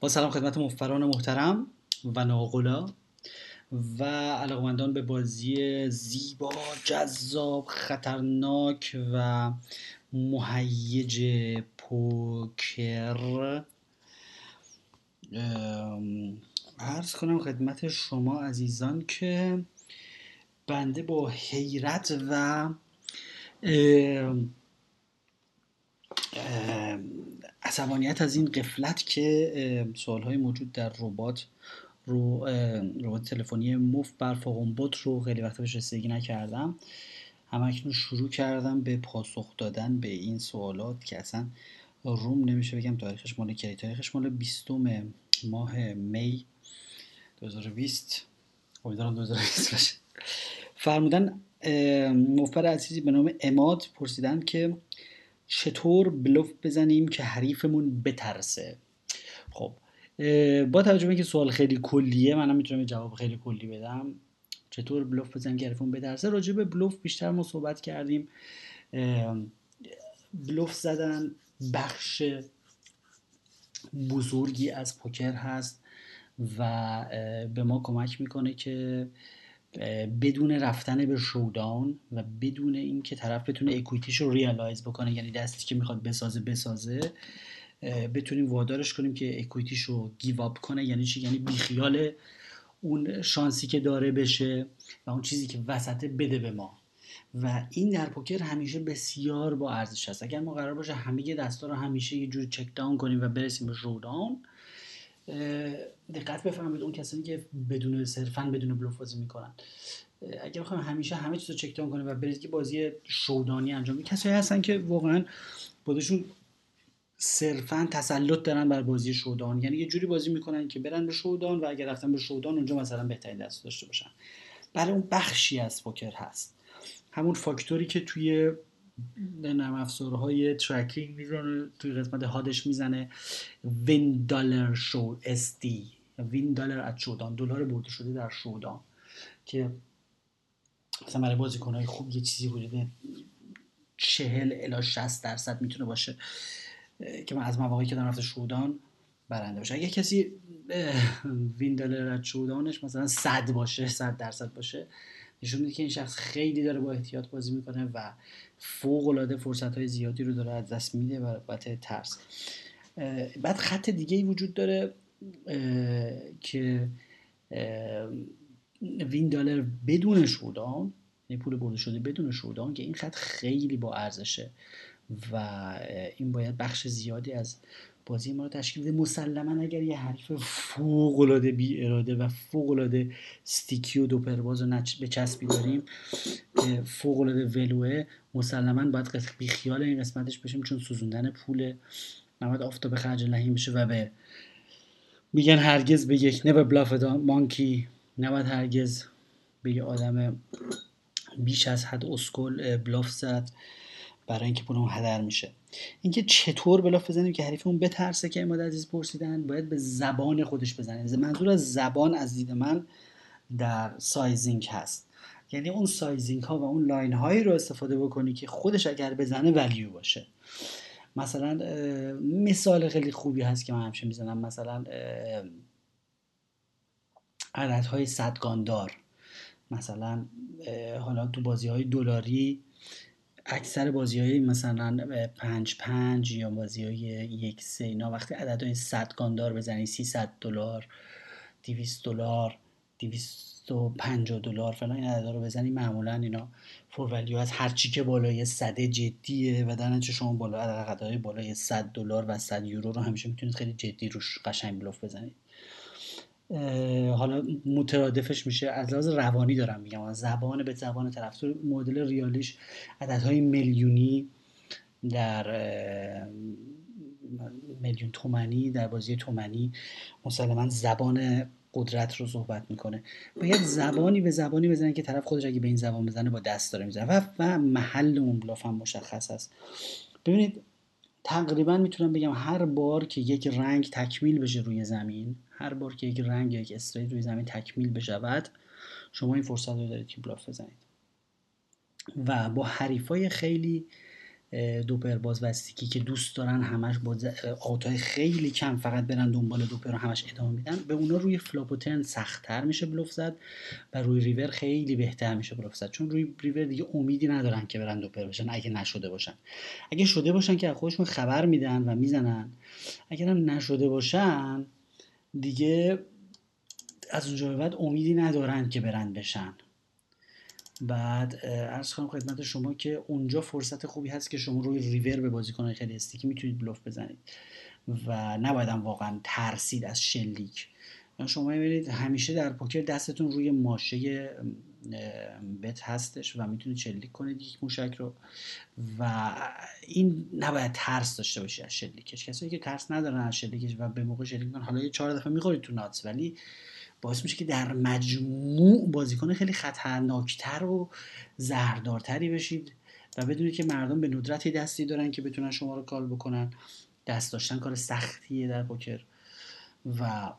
با سلام خدمت مفران محترم و ناقلا و علاقمندان به بازی زیبا جذاب خطرناک و مهیج پوکر. عرض کنم خدمت شما عزیزان که بنده با حیرت و عصبانیت از این قفلت که سوال های موجود در ربات رو ربات تلفنی مفت بر بوت رو خیلی وقت بهش رسیدگی نکردم. همکنون شروع کردم به پاسخ دادن به این سوالات که اصلا روم نمیشه بگم تاریخش مال کی تاریخش مال 20 ماه می 2020 امیدوارم 2020 باشه. فرمودن مفبر عزیزی به نام اماد پرسیدن که چطور بلوف بزنیم که حریفمون بترسه؟ خب با توجه به اینکه سوال خیلی کلیه منم می‌تونم جواب خیلی کلی بدم. چطور بلوف بزنیم که حریفمون بترسه؟ راجع به بلوف بیشتر ما صحبت کردیم. بلوف زدن بخش بزرگی از پوکر هست و به ما کمک می‌کنه که بدون رفتن به شودان و بدون اینکه طرف بتونه اکویتیش رو ریالایز بکنه یعنی دستی که می‌خواد بسازه بسازه بتونیم وادارش کنیم که اکویتیش رو گیو اپ کنه. یعنی چی؟ یعنی بیخیال اون شانسی که داره بشه و اون چیزی که وسطه بده به ما. و این در پوکر همیشه بسیار با ارزش هست اگر ما قرار باشه همه دستا رو همیشه یه جور چک داون کنیم و برسیم به شودان دقت بفرمایید اون کسانی که بدون صرفا بدون بلوف بازی می‌کنن. اگر بخوایم همیشه همه چیز رو چک داون کنیم و برید که بازی شودانی انجام بدیم کسایی هستن که واقعا خودشون صرفا تسلط دارن بر بازی showdown. یعنی یه جوری بازی می‌کنن که برن به showdown و اگر رفتن به showdown اونجا مثلا بهترین دست داشته باشن. برای اون بخشی از پوکر هست. همون فاکتوری که توی نرم افزارهای tracking می‌زنه توی قسمت HUD ش می‌زنه. win dollar شو SD win از showdown دلار برده شده در showdown که مثلا برای بازیکنهای خوب یه چیزی حدود چهل الا 60 درصد می‌تونه باشه که من از مواقعی که دارم رفته شودان برنده باشه. اگه کسی وین دلار از شودانش مثلا 100 باشه 100 درصد باشه نشون میده که این شخص خیلی داره با احتیاط بازی می‌کنه و فوق العاده فرصت های زیادی رو داره از دست میده و بابت ترس. بعد خط دیگه ای وجود داره که وین دالر بدون شودان یعنی پول برده شده بدون شودان که این خط خیلی با ارزشه و این باید بخش زیادی از بازی ما رو تشکیل بده مسلما اگر یه حریف فوق العاده بی اراده و فوق العاده استیکی و دوپرواز رو به چسبی داریم فوق العاده ولوه مسلما باید بی خیال این قسمتش بشیم چون سوزوندن پول نباید آفتابه خرج لحیم بشه و به میگن هرگز به یک never bluff monkey نباید هرگز به یه آدم بیش از حد اسکل bluff زد برای اینکه پولمون هدر میشه. اینکه چطور bluff بزنیم که حریفمون بترسه که عماد عزیز پرسیدن باید به زبان خودش بزنیم منظور از زبان از دید من در sizing هست. یعنی اون sizing ها و اون line هایی رو استفاده بکنی که خودش اگر بزنه value باشه. مثلا مثال خیلی خوبی هست که من همیشه می‌زنم. مثلا عددهای صدگاندار مثلا حالا تو بازی های دلاری اکثر بازی های مثلا پنج پنج یا بازی های یک سه اینا وقتی عدد های صد گاندار بزنی 300 دلار 200 دلار 250 دلار فلان این عددا رو بزنی معمولا اینا فور ولیو از هر چی که بالای صد جدیه و در شما بالا عددهای بالای 100 دلار و 100 یورو رو همیشه می‌تونید خیلی جدی روش قشنگ بلوف بزنید. حالا مترادفش میشه. از لحاظ روانی دارم میگم. زبان به زبان طرف مدل ریالیش عددهای میلیونی در میلیون تومنی در بازی تومنی مسلما زبان قدرت رو صحبت می‌کنه. باید زبانی به زبانی بزنه که طرف خودش اگه به این زبان بزنه با دست داره می‌زنه. و, محل اون bluff هم مشخص هست ببینید تقریبا می‌تونم بگم هر بار که یک رنگ تکمیل بشه روی زمین هر بار که یک رنگ یک straight روی زمین تکمیل بشود شما این فرصت رو دارید که bluff بزنید. و با حریفای خیلی دوپر باز و sticky که دوست دارن همش با out ای خیلی کم فقط برن دنبال دوپر رو همش ادامه میدن. به اونا روی flop و turn سختتر میشه بلوف زد و روی ریور خیلی بهتر میشه بلوف زد. چون روی ریور دیگه امیدی ندارن که برن دوپر بشن اگه نشده باشن. اگه شده باشن که خودشون خبر میدن و می‌زنن. اگر هم نشده باشن دیگه از اونجا به بعد امیدی ندارن که برن بشن. بعد ارز کنم خدمت شما که اونجا فرصت خوبی هست که شما روی ریور به بازیکن خیلی استیکی می‌تونید بلوف بزنید و نباید واقعا ترسید از شلیک شما ببینید همیشه در پوکر دستتون روی ماشه بت هستش و می‌تونید شلیک کنید یک موشک رو. و این نباید ترس داشته باشی از شلیکش کسایی که ترس ندارن از شلیکش و به موقع شلیک می‌کنن حالا یه چهار دفعه می‌خورید تو ناتس ولی باعث میشه که در مجموع بازیکن خیلی خطرناکتر و زهردارتری بشید و بدونید که مردم به ندرت دستی دارن که بتونن شما رو کال بکنن. دست داشتن کار سختیه در پوکر. و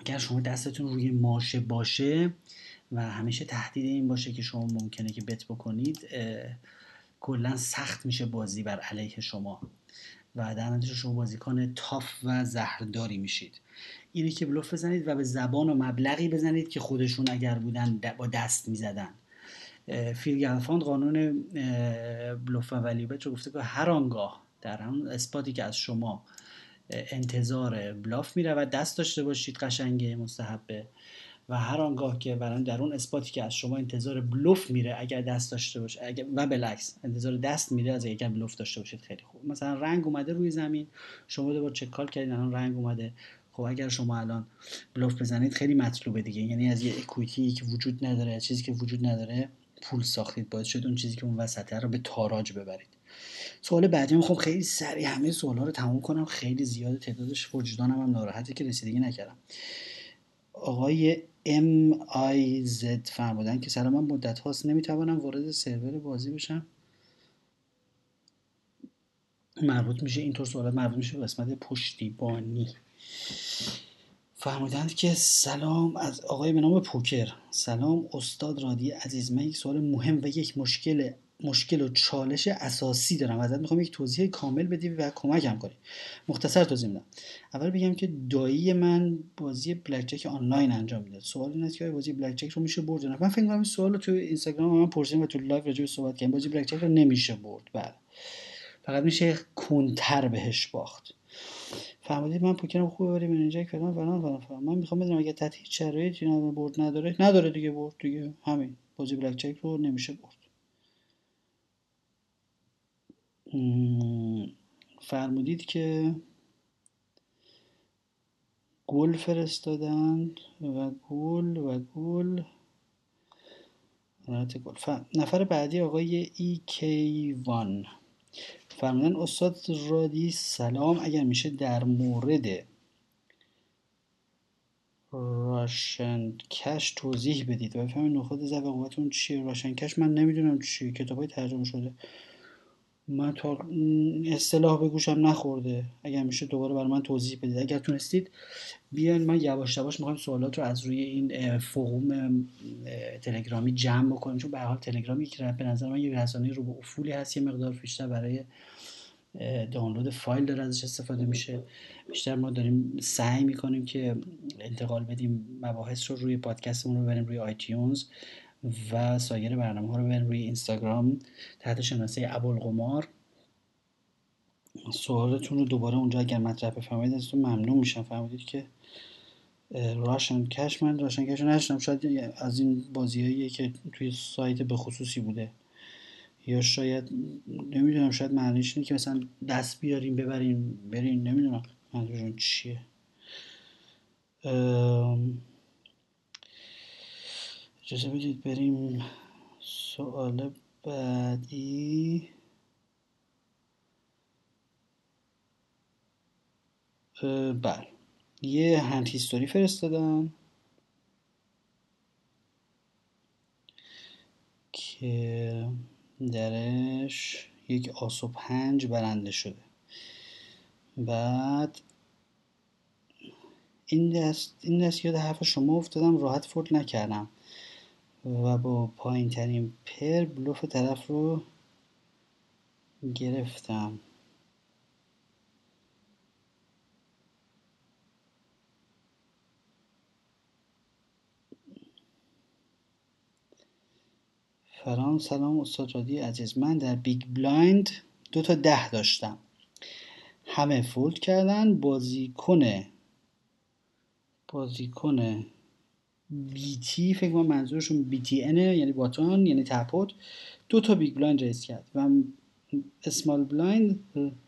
اگر شما دستتون روی ماشه باشه و همیشه تهدید این باشه که شما ممکنه که بت بکنید کلا سخت میشه بازی بر علیه شما. و در نتیجه شما بازیکن تاف و زهرداری میشید. اینه که بلوف بزنید و به زبان و مبلغی بزنید که خودشون اگر بودن با دست می‌زدن. فیل گلفاند قانون بلوف و value bet رو گفته که هر آنگاه در همون spot ی که از شما انتظار bluff و دست داشته باشید قشنگه مستحبه و هر آنگاه که برای در اون spot ی که از شما انتظار بلوف میره اگر دست داشته باشه اگر و بالعکس انتظار دست میره از اگر بلوف داشته باشید خیلی خوب. مثلا رنگ اومده روی زمین شما دوباره check call کردین الان رنگ اومده. خب اگر شما الان بلوف بزنید خیلی مطلوبه دیگه. یعنی از یه equity ای که وجود نداره چیزی که وجود نداره پول ساختید باید شد اون چیزی که اون وسطه رو به تاراج ببرید. سوال بعدی خب خیلی سریع همه سوالا رو تموم کنم. خیلی زیاد تعدادش وجدانم هم ناراحته که رسیدگی نکردم. آقای ام آی زد فرمودن که سلام من مدت هاست نمی‌توانم وارد سرور بازی بشم. مربوط میشه اینطور سوالات مربوط میشه قسمت پشتیبانی. فرمودند که سلام از آقای به نام پوکر. سلام استاد رادی عزیز من یک سوال مهم و یک مشکل مشکل و چالش اساسی دارم. ازت می‌خوام یک توضیح کامل بدی و کمکم کنی. مختصر توضیح میدم. اول بگم که دایی من بازی blackjack آنلاین انجام میده سوال این است که بازی blackjack رو میشه برد من فکر کنم سوال تو اینستاگرام من پرسیدم و تو live راجع صحبت کردم بازی blackjack رو نمیشه برد. بله. فقط میشه کمتر بهش باخت. فهمیدید من پوکرم خوبه ولی منجک فلان فلان فلان فلان. من می‌خوام بدونم اگه تحت هیچ شرایطی برد نداره؟ نداره دیگه برد دیگه. همین. بازی بلک جک رو نمیشه برد. فرمودید که گل فرستادند و گل و گل. گل. نفر بعدی آقای ای کی وان فرمودن استاد رادی سلام. اگر میشه در مورد راشن کش توضیح بدید. و بفهمید نخود ضعف قوتون چیه؟ راشن کش؟ من نمی‌دونم چیه. کتاب های ترجمه شده. من تا اصطلاح به گوشم نخورده. اگر میشه دوباره برای من توضیح بدید. اگر تونستید بیاین من یواش یواش می‌خوایم سوالات رو از روی این فوقوم تلگرامی جمع بکنیم چون به حال تلگرامی که به نظر من یه رسانه رو به افولی هست. یه مقدار بیشتر برای دانلود فایل داره ازش استفاده میشه. بیشتر ما داریم سعی می‌کنیم که انتقال بدیم مباحث رو روی پادکستمون رو ببریم روی آیتیونز. و سایر برنامه ها رو ببریم روی اینستاگرام تحت شناسه ابوالقمار. سوالتون رو دوباره اونجا اگر مطرح بفرمایید ازتون ممنون میشم. فهمیدید که راشن کش من راشن کش نشنم. شاید از این بازیهاییه که توی سایت به خصوصی بوده. یا شاید نمی‌دونم شاید معنیش اینه که مثلا دست بیاریم ببریم برین نمی‌دونم منظورشون چیه. اجازه بدید بریم سوال بعدی. بله. یه هند هیستوری فرستادن که درش یک آسو پنج برنده شده. بعد این دست این دست یاد حرف شما افتادم راحت فورد نکردم. و با پایین ترین پر بلوف طرف رو گرفتم. فرام سلام استاد رادی عزیز. من در big blind دو تا ده داشتم. همه fold کردن. بازیکن بازیکن BT فکر کنم منظورشون BTN ه یعنی button یعنی تپوت دو تا big blind raise کرد و small blind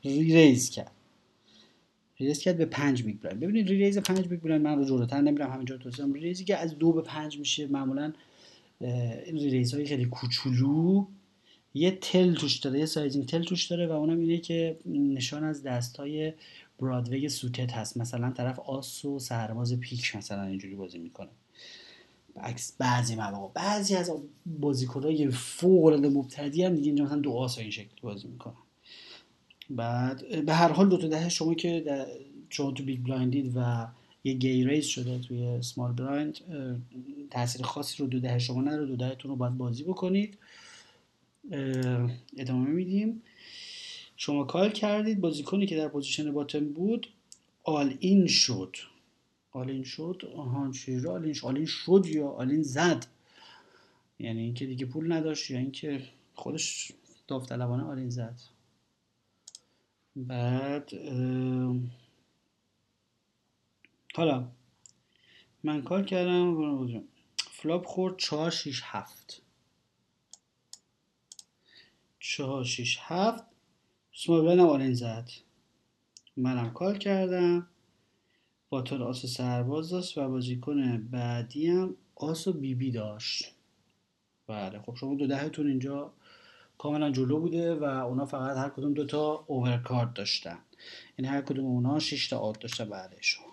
reraise کرد. raise کرد به پنج big blind. ببینید reraise پنج big blind من رو جلوتر نمیرم همینجا توضیح reraise ی که از دو به پنج میشه معمولا re-raise های خیلی کوچولو. یه tell توش داره یه sizing tell توش داره و اونم اینه که نشان از دست های Broadway suited هست. مثلا طرف آس و سرباز پیک مثلا اینجوری بازی می‌کنه. عکس بعضی مواقع بعضی از بازیکنای فوق العاده مبتدی هم دیگه اینجا مثلا دو آس این شکلی بازی می‌کنن. بعد به هر حال دو تا ده شما که شما تو big blind ید و یه re-raise شده توی small blind تاثیر خاصی رو دو ده شما نداره دو دهتون رو باید بازی بکنید. ادامه میدیم. شما call کردید بازیکنی که در position button بود all in شد. all in شد آهان چیزی all in شد all in شد یا all in زد؟ یعنی اینکه دیگه پول نداشت یا اینکه خودش داوطلبانه all in زد. بعد حالا من call کردم flop خورد چهار شیش هفت. چهار شیش هفت. small all in زد. منم call کردم. button آس سرباز داشت و بازیکن بعدی هم آس و بی بی داشت. بله خب شما دو دهتون اینجا کاملا جلو بوده و اونا فقط هر کدوم دو تا overcard داشتن. یعنی هر کدوم اونا 6 تا out داشته بعد شما.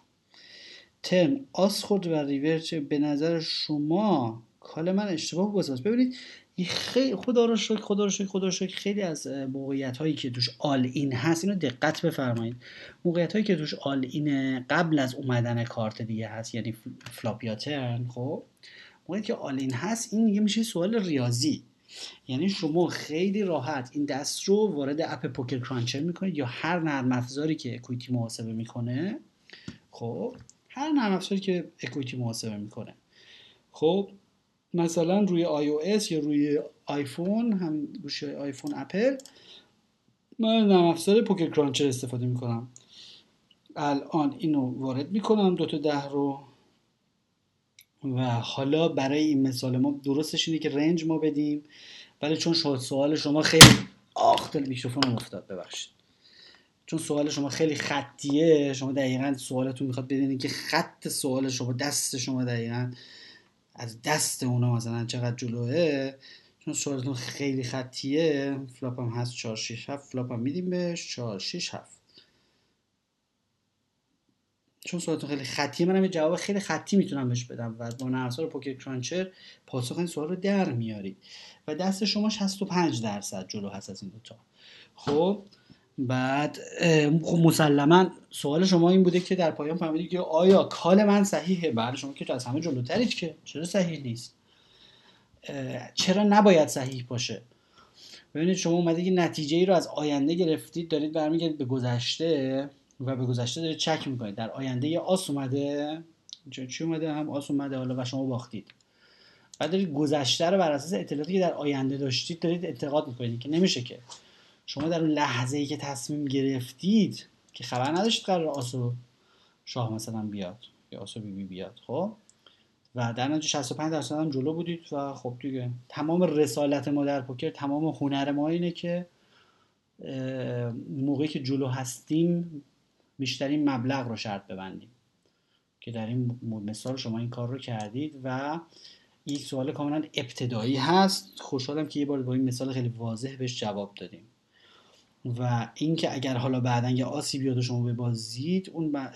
turn آس خورد و river چ به نظر شما call من اشتباه گذاشت ببینید خیلی خدا رو شکر خدا رو شکر خدا رو شکر. خیلی از موقعیت هایی که توش all in هست اینو دقت بفرمایید. موقعیت هایی که توش all in قبل از اومدن کارت دیگه هست یعنی flop یا turn خب. موقعیت که all in هست این دیگه میشه سوال ریاضی. یعنی شما خیلی راحت این دست رو وارد app Poker Cruncher می‌کنید یا هر نرم افزاری که equity محاسبه می‌کنه. خب هر نرم افزاری که equity محاسبه می‌کنه. خب مثلا روی iOS یا روی آیفون هم گوشی آیفون اپل من نرم افزار Poker Cruncher استفاده می‌کنم. الان اینو وارد می‌کنم دو تا ده رو. و حالا برای این مثال ما درستش اینه که range ما بدیم. ولی چون سوال شما خیلی آخ دل میکروفون افتاد ببخشید. چون سوال شما خیلی خطیه شما دقیقا سوالتون می‌خواد بدونید که خط سوال شما دست شما دقیقا از دست اونا مثلا چقدر جلوه؟ چون سوالتون خیلی خطیه. flop هم هست 4 6 7 flop هم میدیم بهش. 4 6 7 چون سوالتون خیلی خطیه منم یه جواب خیلی خطی می‌تونم بهش بدم و با نرسار پوکر کرانچر پاسخ این سوال رو در میارید. و دست شما 65 درصد جلو هست از این دوتا. خب؟ بعد خب مسلما سوال شما این بوده که در پایان فهمیدید که آیا کال من صحیحه؟ بله شما که از همه جلوترید که چرا صحیح نیست؟ چرا نباید صحیح باشه؟ ببینید شما اومده که نتیجه ای رو از آینده گرفتید دارید برمیگردید به گذشته و به گذشته دارید چک می‌کنید. در آینده یه آس اومده چی اومده؟ هم آس اومده حالا و شما باختید. بعد دارید گذشته رو بر اساس اطلاعاتی که در آینده داشتید دارید انتقاد می‌کنید که نمیشه که. شما در اون لحظه ای که تصمیم گرفتید که خبر نداشتید قرار آسو شاه مثلا بیاد یا آسو بی بی بیاد خب؟ و در نتیجه 65 درصد هم جلو بودید و خب دیگه تمام رسالت ما در پوکر تمام هنر ما اینه که موقعی که جلو هستیم بیشترین مبلغ رو شرط ببندیم. که در این مثال شما این کار رو کردید و این سوال کاملا ابتدایی هست. خوشحالم که یه بار با این مثال خیلی واضح بهش جواب دادیم. و اینکه اگر حالا بعدا یه آسی بیاد و شما ببازید اون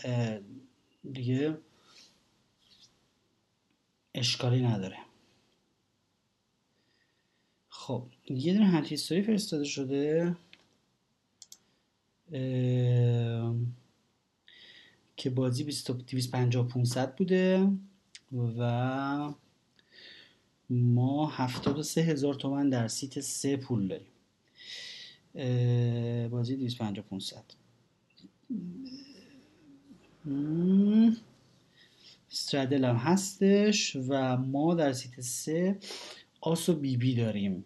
دیگه اشکالی نداره. خب یه دونه hand history فرستاده شده. که بازی 250 500 بوده و ما 73 هزار تومن در seat سه پول داریم. بازی 250 500 straddle هم هستش و ما در seat سه آس و بی بی داریم.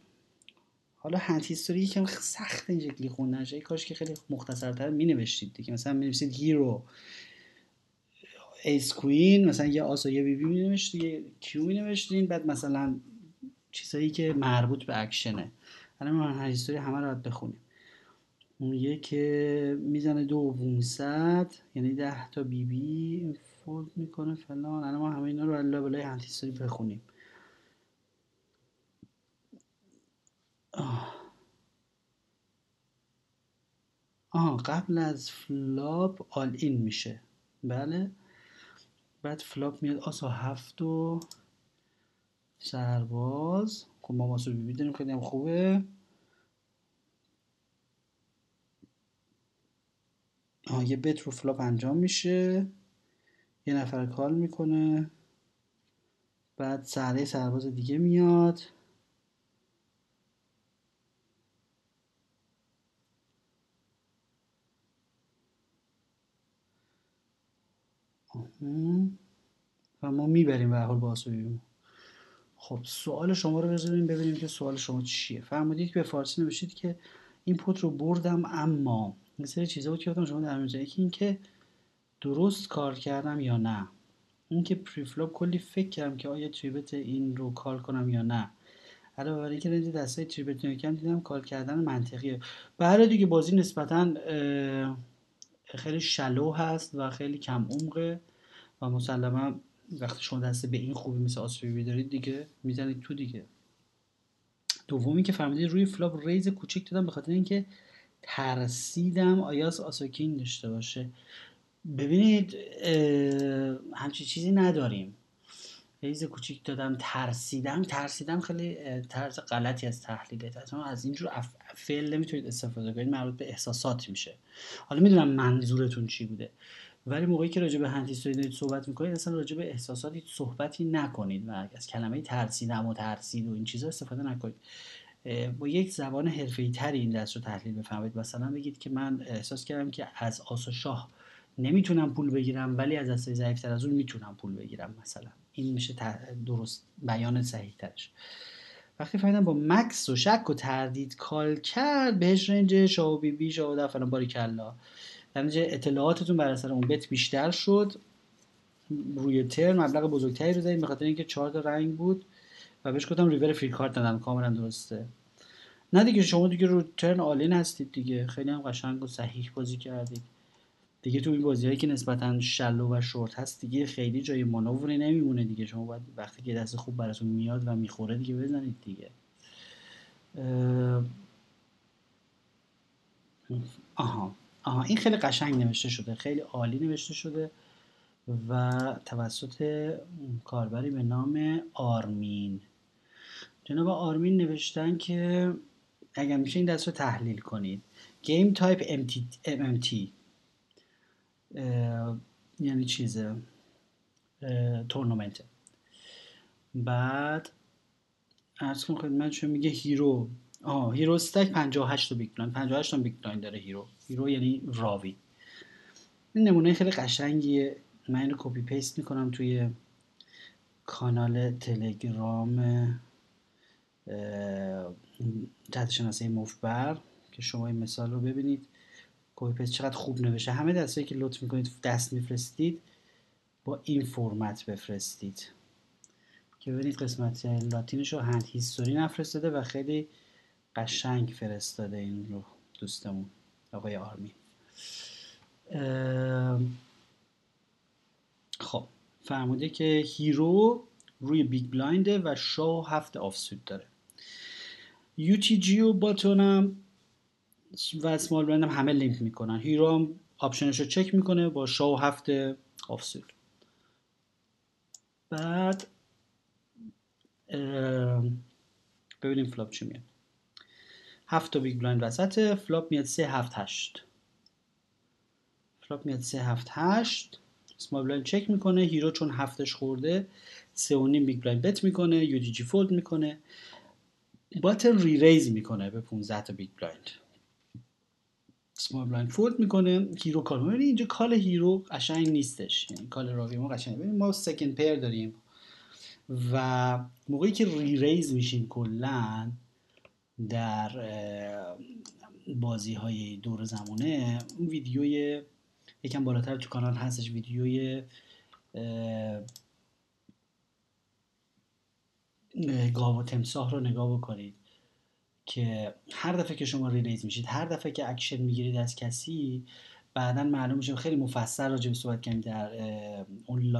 حالا hand history یکم سخت این شکلی خوندنش کاش که خیلی مختصرتر می نوشتید دیگه. مثلا می نوشتید hero ace queen مثلا یه آس و یه بی بی می نوشتید یه Q می نوشتین بعد مثلا چیزایی که مربوط به اکشنه. الان ما history همه رو باید بخونیم. اون که می‌زنه دو و یعنی ده تا بی بی fold می‌کنه فلان. الان ما همه اینا رو لا به لای history بخونیم. آها قبل از flop all in میشه. بله. بعد flop میاد آسا هفت و سرباز. خب ما ماسو بی داریم خیلی هم خوبه. آه یه bet رو flop انجام میشه. یه نفر call می‌کنه. بعد سهره سرباز دیگه میاد. و ما می‌بریم به حال با خب سوال شما رو بذاریم ببینیم که سوال شما چیه. فرمودید که به فارسی نوشتید که این pot رو بردم اما. یه سری چیزا بود که شما در یکی این که درست call کردم یا نه. این که preflop کلی فکر کردم که آیا three-bet این رو call کنم یا نه. علاوه بر اینکه range دستای three-bet کم دیدم call کردن منطقیه. بله دیگه بازی نسبتا خیلی shallow هست و خیلی کم عمقه و مسلما وقتی شما دسته به این خوبی مثل آس و بی بی دارید دیگه می‌زنید تو دیگه. دومی که فرمودید روی flop raise کوچیک دادم به خاطر اینکه ترسیدم آیاس ace king داشته باشه. ببینید همچی چیزی نداریم. raise کوچیک دادم ترسیدم ترسیدم خیلی طرز غلطی از تحلیله اصلا از اینجور فعل نمی‌تونید استفاده کنید مربوط به احساسات میشه. حالا می‌دونم منظورتون چی بوده. ولی موقعی که راجع به هندیستوری دارید صحبت می‌کنید اصلا راجع به احساساتی صحبتی نکنید و از کلمه ترسیدم و ترسید و این چیزا استفاده نکنید. با یک زبان حرفه‌ای تری این دست رو تحلیل بفهمید مثلا بگید که من احساس کردم که از آس و شاه نمی‌تونم پول بگیرم ولی از دسته ضعیفتر از اون می‌تونم پول بگیرم مثلا. این میشه درست بیان صحیح ترش وقتی فهمیدم با مکث و شک و تردید call کرد بهش range شاو بی بی شاو فلان باری کلا در اطلاعاتتون بر اثر اون bet بیشتر شد. روی turn مبلغ بزرگتری رو زدیم به خاطر اینکه چهار تا رنگ بود و بهش گفتم river free card دادم کاملا درسته. نه دیگه شما دیگه رو turn all in هستید دیگه. خیلی هم قشنگ و صحیح بازی کردید. دیگه تو این بازی هایی که نسبتا shallow و شورت هست دیگه خیلی جای مانوری نمیمونه دیگه. شما باید وقتی که دست خوب براتون میاد و می‌خوره دیگه بزنید دیگه. آها. آها این خیلی قشنگ نوشته شده خیلی عالی نوشته شده و توسط کاربری به نام آرمین. جناب آرمین نوشتن که اگر میشه این دست رو تحلیل کنید. game type MTT یعنی چیزه؟ تورنمنت بعد عرض کنم خدمت میگه hero آه hero stack 58 تا big blind 58 تا big داره hero hero یعنی راوی. این نمونه خیلی قشنگیه. من اینو copy paste می‌کنم توی کانال تلگرام تحت شناسه مفبر که شما این مثال رو ببینید. copy paste چقدر خوب نوشته. همه دستایی که لطف می‌کنید دست میفرستید با این فرمت بفرستید. که ببینید قسمت لاتینش رو hand history نفرستاده و خیلی قشنگ فرستاده این رو دوستمون. آقای آرمین خب فرموده که hero روی big blind ه و شاه هفت offsuit داره. UTG و button هم و small blind هم همه لینک می‌کنن. hero هم option ش رو چک می‌کنه با شاه هفت offsuit. بعد ببینیم flop چی میاد. هفت تا big blind وسط flop میاد سه هفت هشت. flop میاد سه هفت هشت. small blind check می‌کنه hero چون هفتش خورده سه و نیم big blind bet می‌کنه UTG fold می‌کنه. button re-raise می‌کنه به 15 تا big blind. small blind fold می‌کنه hero call. می‌کنه اینجا call hero قشنگ نیستش. یعنی call راوی ما قشنگ. ببین ما second pair داریم. و موقعی که re-raise میشیم کلا در بازی های دور زمانه اون ویدیوی یکم بالاتر تو کانال هستش ویدیوی گاو و تمساه رو نگاه بکنید که هر دفعه که شما re-raise میشید هر دفعه که اکشن می‌گیرید از کسی بعدا معلوم میشه خیلی مفصل راجع به صحبت کردیم در اون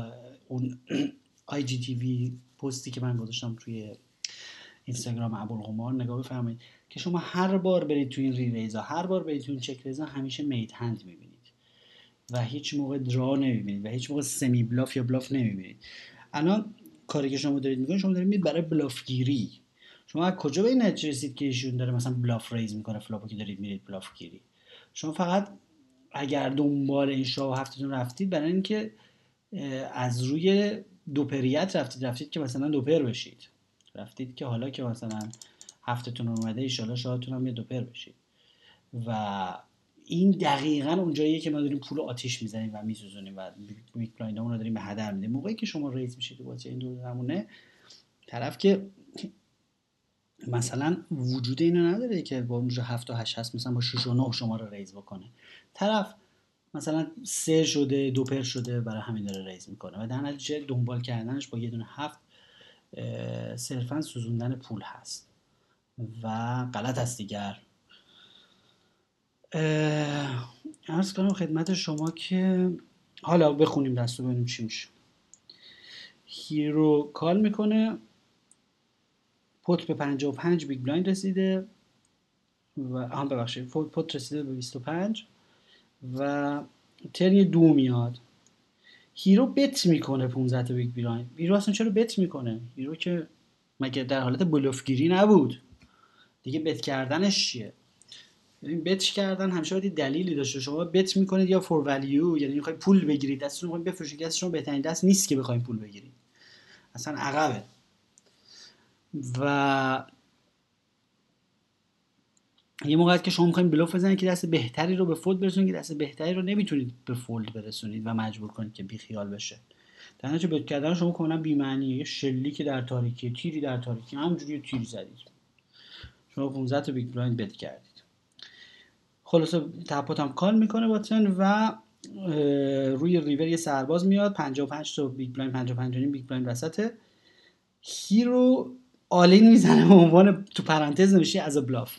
اون IGTV پستی که من گذاشتم توی اینستاگرام ابوالقمار نگاه بفرمایید که شما هر بار برید تو این re-raise ا هر بار برید تو این check raise ا همیشه made hand می‌بینید. و هیچ موقع draw نمی‌بینید و هیچ موقع semi bluff یا bluff نمی‌بینید. الان کاری که شما دارید می‌کنید شما دارید برای bluff گیری. شما از کجا به این نتیجه رسید که ایشون داره مثلا bluff raise می‌کنه flop و که دارید میرید bluff گیری؟ شما فقط اگر دنبال این شاه هفتتون رفتید برای اینکه از روی دوپریت رفتید رفتید که مثلا دوپر بشید. رفتید که حالا که مثلا هفتتون اومده ایشالا شاهتون هم یه دوپر بشید. و این دقیقا اونجاییه که ما داریم پول آتیش می‌زنیم و میسوزونیم و بیت کوین رو داریم به هدر میدیم. موقعی که شما raise میشید تو بازی این دور زمونه طرف که مثلا وجود اینو نداره که با اونجا هفت و هشت هست مثلا با 6 و 9 شما رو raise بکنه. طرف مثلا سه شده دو پر شده برای همین داره raise می‌کنه. و در نتیجه دنبال کردنش با یه دونه هفت صرفا سوزوندن پول هست و غلط است دیگر. عرض کنم خدمت شما که حالا بخونیم دستو ببینیم چی میشه. hero call می‌کنه. pot به 55 big blind رسیده و هم ببخشید pot رسیده به 25 و turn یه دو میاد. hero bet می‌کنه 15 تا big blind hero اصلا چرا bet می‌کنه؟ hero که مگه در حالت بلوف‌گیری نبود. دیگه بت کردنش چیه؟ این بت کردن همیشه باید دلیلی داشته شما بت می‌کنید یا فور ولیو یعنی می‌خواید پول بگیرید. دستتون می‌خواید بفروشید. دست شما بهترین دست نیست که بخواید پول بگیرید. اصلا عقبه. و یه موقع که شما می‌خواید بلوف بزنید که دست بهتری رو به فولد برسونید که دست بهتری رو نمی‌تونید به فولد برسونید و مجبور کنید که بیخیال بشه. در نتیجه بت کردن شما کاملا بی معنیه یه شلی که در تاریکی تیری در تاریکی همونجوری تیری زدید. شما 15 تا big blind bet کردید. خلاصه تپوت هم call می‌کنه button و روی ریور یه سرباز میاد. 55 تا big blind 55 big blind وسطه hero all-in می‌زنه به عنوان تو پرانتز نوشته as bluff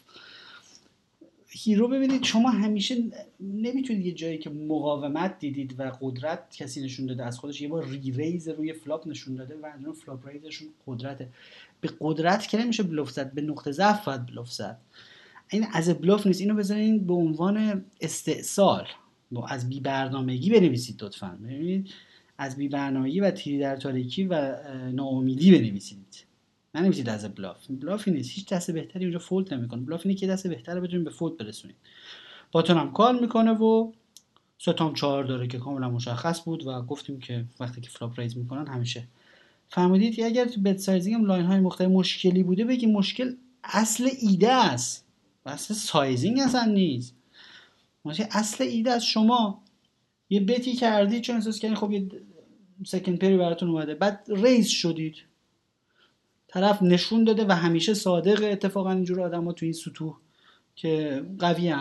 hero ببینید شما همیشه نمی‌تونید یه جایی که مقاومت دیدید و قدرت کسی نشون داده از خودش یه بار re-raise روی flop نشون داده و از flop raise شون قدرته. به قدرت که نمیشه بلوف زد به نقطه ضعف باید بلوف زد. این as bluff نیست اینو بذارین به عنوان استئصال. از بی برنامگی بنویسید لطفا. ببینید از بی برنامگی و تیری در تاریکی و ناامیدی بنویسید. ننویسید as bluff. bluff ی نیست. هیچ دست بهتری اونجا fold نمی‌کنه. bluff اینه که دست بهتر بتونید به fold برسونید button هم call می‌کنه و ستام چهار داره که کاملا مشخص بود و گفتیم که وقتی که flop raise می‌کنن همیشه. فهمیدید که اگر تو bet sizing هم line های مختلف مشکلی بوده بگی مشکل اصل ایده است. اصل sizing اصلا نیست. اصل ایده از شما یه bet ی کردی چون احساس کردین خب یه second pair ی براتون اومده. بعد raise شدید. طرف نشون داده و همیشه صادق اتفاقا اینجور آدم ها تو این سطوح که قوی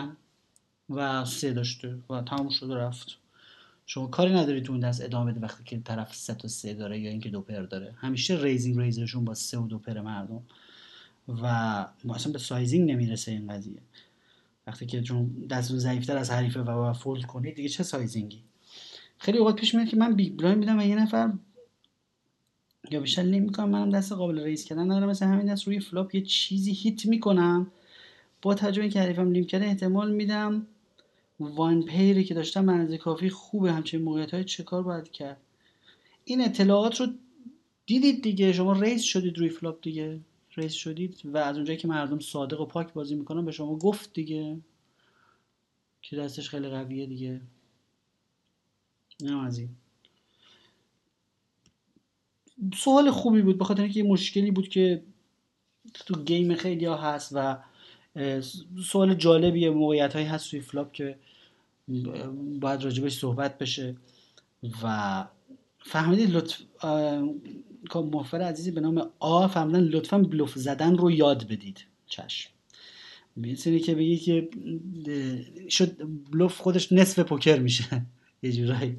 و سه داشته و تموم شده رفت. شما کاری نداری تو اون دست ادامه بده وقتی که طرف سه تا سه داره یا اینکه دو پر داره. همیشه raising range شون با سه و دو پر مردم. و ما اصلا به sizing نمی‌رسه این قضیه. وقتی که چون دست ضعیفتر از حریفه و fold کنید دیگه چه sizing ی؟ خیلی اوقات پیش میاد که من big blind میدم و یه نفر یا بیشتر limp می‌کنن منم دست قابل raise کردن ندارم. مثل همین دست روی flop یه چیزی hit می‌کنم. با تجربه که حریفم limp کرده احتمال میدم one pair ی که داشتم منزه کافی خوبه. همچنین موقعیت های چه کار باید کرد؟ این اطلاعات رو دیدید دیگه؟ شما raise شدید روی flop دیگه. raise شدید و از اونجایی که مردم صادق و پاک بازی می‌کنن به شما گفت دیگه که دستش خیلی قویه دیگه. نه سوال خوبی بود به خاطر اینکه یه مشکلی بود که تو game خیلی ها هست و سوال جالبیه موقعیت هایی هست توی flop که باید راجبش صحبت بشه و فهمیدید لطف موفر عزیزی به نام آ فهمیدن لطفا بلوف زدن رو یاد بدید. چشم. می‌تونی که بگی که شد بلوف خودش نصف پوکر میشه. یه جورایی.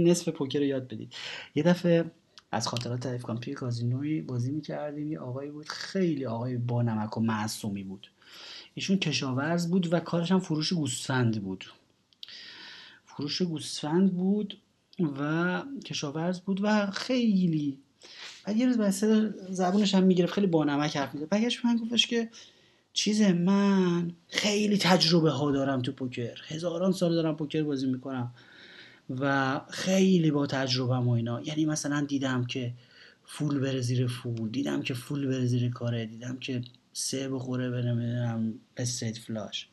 نصف پوکر رو یاد بدید. یه دفعه از خاطرات تعریف کنم توی کازینوی بازی می‌کردیم یه آقایی بود خیلی آقای با نمک و معصومی بود. ایشون کشاورز بود و کارش هم فروش گوسفند بود. فروش گوسفند بود و کشاورز بود و خیلی بعد یه روز بسته زبونش هم می‌گرفت خیلی بانمک حرف می‌زد. بگش من گفتش که چیز من خیلی تجربه ها دارم تو پوکر. هزاران سال دارم پوکر بازی می‌کنم. و خیلی با تجربه و اینا. یعنی مثلا دیدم که فول بره زیر فول دیدم که فول بره زیر کاره دیدم که سه بخوره بره نمی‌دونم استیت فلاش.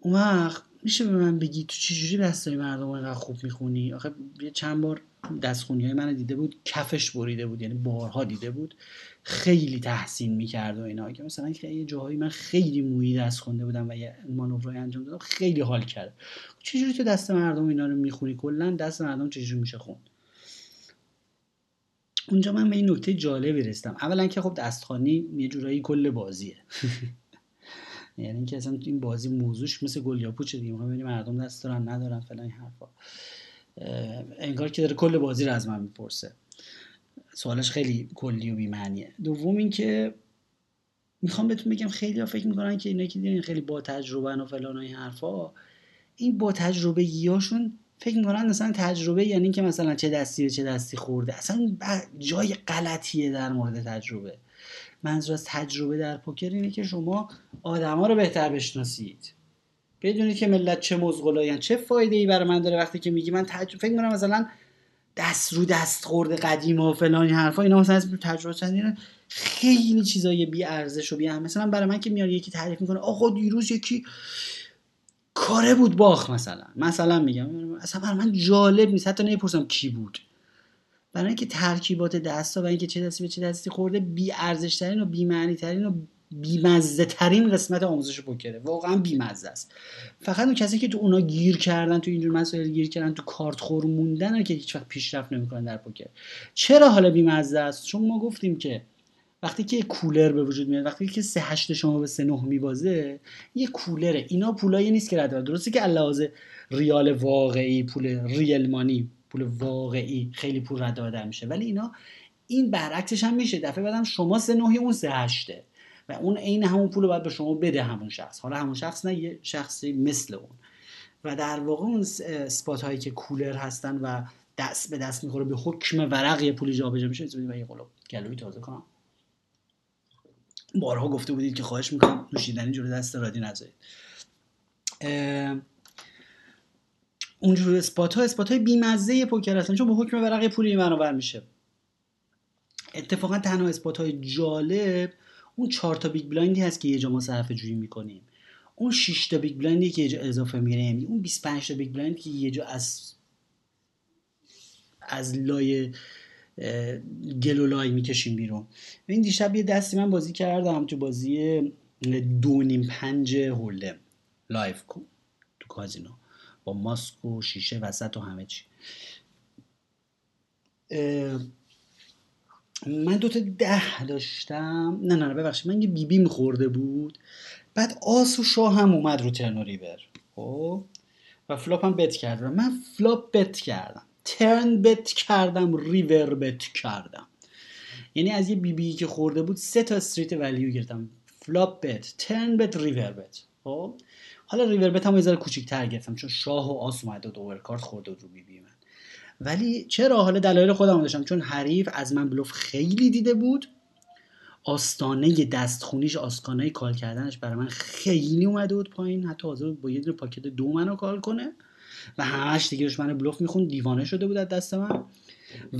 اون وقت میشه به من بگی تو چجوری دستای مردم اینقدر خوب می‌خونی؟ آخه چند بار دستخونی های من دیده بود کفش بریده بود یعنی بارها دیده بود. خیلی تحسین می‌کرد و اینا. که مثلا یه جاهایی من خیلی مویی دست خونده بودم و یه مانورای انجام دادم خیلی حال کرد. چجوری تو دست مردم اینا رو می‌خونی؟ کلا دست مردم چجوری میشه خون اونجا من به این نکته جالبی رسیدم. اولا که خب دستخانی یه جورایی کل بازیه. یعنی اینکه اصلا این بازی موضوعش مثل گل یا پوچه دیگه ببینیم مردم دست دارن ندارن فلان این حرفا. انگار که داره کل بازی رو از من می‌پرسه. سوالش خیلی کلی و بیمعنیه. دوم اینکه می‌خوام بهتون بگم خیلی ها فکر می‌کنن که اینا که دیدین خیلی با تجربه و فلان و این حرفا این با تجربه گیاشون فکر می‌کنن مثلا تجربه یعنی که مثلا چه دستی چه دستی خورده. اصلا جای غلطیه در مورد تجربه. منظور از تجربه در پوکر اینه که شما آدما رو بهتر بشناسید. بدونید که ملت چه مزغلایین چه فایده ای برای من داره وقتی که میگی من تجربه فکر می‌کنم مثلا دست رو دست خورده قدیم و فلان این حرفا. اینا مثلا از تجربه چندین خیلی چیزای بی ارزش و بی مثلا برای من که میاد یکی تعریف می‌کنه آقا دیروز یکی کاره بود باخ مثلا. مثلا میگم. اصلا برای من جالب نیست. حتی نمی‌پرسم کی بود. برای اینکه ترکیبات دستا و اینکه چه دستی به چه دستی خورده بی ارزش ترین و بی معنی ترین و بیمزه ترین قسمت آموزش پوکره. واقعا بیمزه است. فقط اون کسی که تو اونا گیر کردن تو اینجور مسائل گیر کردن تو کارت خور موندن که هیچ وقت پیشرفت نمی‌کنن در پوکر. چرا حالا بیمزه است؟ چون ما گفتیم که وقتی که کولر به وجود میاد وقتی که سه هشت شما به سه نه میبازه یه کولره. اینا پولایی نیست که رد درسته که علاوه ریال واقعی پول ریل مانی پول واقعی خیلی پول رد میشه. ولی اینا این برعکسش هم میشه. دفعه بعدم شما سه نهی اون سه هشته. و اون عین همون پول رو باید به شما بده همون شخص. حالا همون شخص نه یه شخصی مثل اون. و در واقع اون سپات هایی که کولر هستن و دست به دست می‌خوره به حکم ورق یه پولی جابجا میشه و یه قلوب گلوی تازه کنم. بارها گفته بودید که خواهش می‌کنم نوشیدنی جلو دست رادی نذارید. اونجور spot ها spot های بیمزه پوکر هستن چون به حکم ورق پولی منور میشه. اتفاقا تنها spot های جالب اون چهار تا big blind ی هست که یه جا ما صرفه جویی می‌کنیم. اون 6 تا big blind ی که یه جا اضافه می‌گیریم اون 25 تا big blind ی که یه جا از از لای گل و لای می‌کشیم بیرون. این دیشب یه دستی من بازی کردم تو بازی دو نیم پنج hold'em. live تو کازینو. با ماسک و شیشه وسط و همه چی. من دوتا ده داشتم. نه نه ببخشید من یه بی‌بی خورده بود. بعد آس و شاه هم اومد رو turn و river. خب؟ و flop هم bet کردم من flop bet کردم. turn bet کردم river bet کردم. یعنی از یه بیبی بی که خورده بود سه تا street value گرفتم. flop bet turn bet river bet. خب؟ حالا river bet هم یه ذره کوچیک‌تر گرفتم چون شاه و آس اومد و دو over card خورده رو بیبی بی ولی چرا حالا دلایل خودم داشتم؟ چون حریف از من بلوف خیلی دیده بود. آستانه دستخونیش آستانه call کردنش برای من خیلی اومده بود پایین. حتی حاضر با یه دونه pocket دو منو call کنه. و همش دیگه من بلوف میخون دیوانه شده بود از دست من.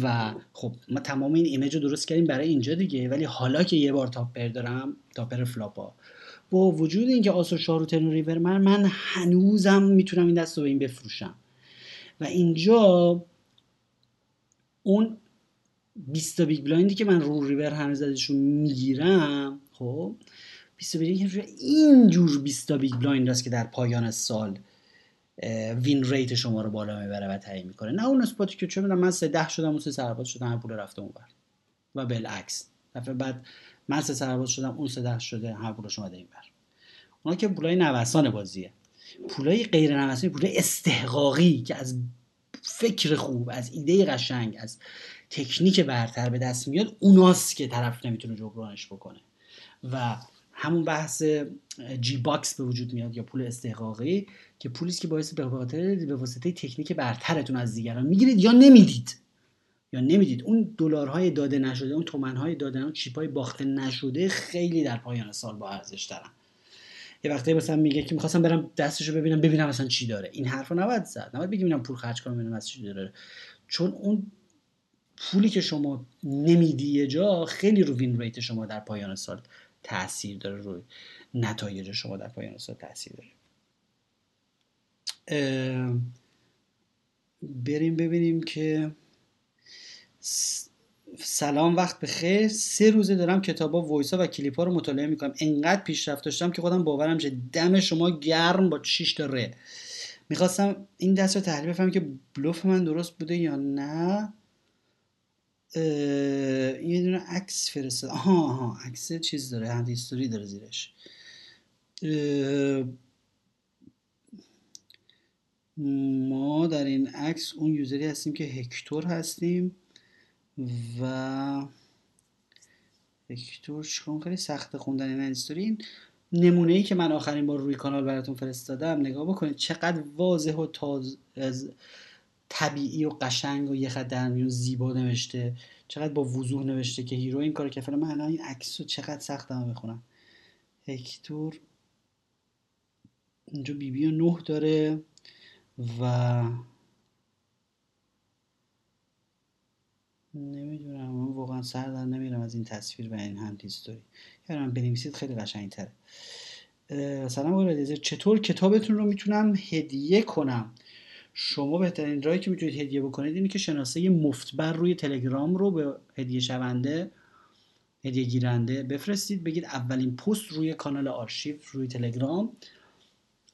و خب ما تمام این image رو درست کردیم برای اینجا دیگه. ولی حالا که یه بار top pair دارم top pair flop ها با وجود اینکه آسو شارو turn river من من هنوزم می‌تونم این دست رو به این بفروشم. و اینجا اون 20 big blind ی که من رو ریور هنوز ازشون می‌گیرم خب 20 big اینجور 20 تا big blind است که در پایان سال وین ریت شما رو بالا می‌بره و تعیین می‌کنه. نه اون اسپاتی که چه من سه ده شدم اون سه سرباز شدم پول رفته اونور و بالعکس. دفعه بعد من سه سرباز شدم اون سه ده شده هر پولش اومده اینور اونا که پولای نوسان بازیه. پولای غیر نوسانی پولای استحقاقی که از فکر خوب از ایده قشنگ از تکنیک برتر به دست میاد اوناست که طرف نمی‌تونه جبرانش بکنه. و همون بحث G-bucks به وجود میاد یا پول استحقاقی که پولی که باعث به خاطر به واسطه تکنیک برترتون از دیگران می‌گیرید یا نمی‌دید. یا نمی‌دید. اون دلارهای داده نشده اون تومنهای داده اون chip های باخته نشده خیلی در پایان سال با ارزش دارن. یه وقتی مثلا میگه که می‌خواستم برم دستشو ببینم ببینم مثلا چی داره. این حرفو نباید زد. نباید بگیم پول خرج کنم ببینم از چی داره. چون اون پولی که شما نمیدی یه جا خیلی رو win rate شما در پایان سال تاثیر داره روی نتایج شما در پایان سال تاثیر داره. بریم ببینیم که سلام وقت بخیر. سه روزه دارم کتابا وایسا و کلیپ ها رو مطالعه می‌کنم. انقدر پیشرفت داشتم که خودم باورم شه. دم شما گرم با 6 تا می‌خواستم این دست رو تحلیل بفهمم که بلوف من درست بوده یا نه. یه دونه عکس فرستاد آها آها عکس چیز داره. هند هیستوری داره زیرش. ما در این عکس اون یوزری هستیم که هکتور هستیم. و هکتور چون خیلی سخت خوندن این هیستوری این نمونه ای که من آخرین بار روی کانال براتون فرستادم نگاه بکنید چقدر واضح و تاز طبیعی و قشنگ و یه خط در میون زیبا نوشته. چقدر با وضوح نوشته که هیرو این کار که فعلا من این عکس رو چقدر سخت هم بخونم هکتور اینجا بی بی و نه داره و نمی‌دونم من واقعا سر در نمیرم از این تصویر و این هم هیستوری یعنی بنویسید خیلی قشنگ تره سلام آقای چطور کتابتون رو می‌تونم هدیه کنم؟ شما بهترین راهی که می‌تونید هدیه بکنید اینه که شناسه مفتبر روی تلگرام رو به هدیه شونده هدیه گیرنده بفرستید. بگید اولین پست روی کانال آرشیو روی تلگرام.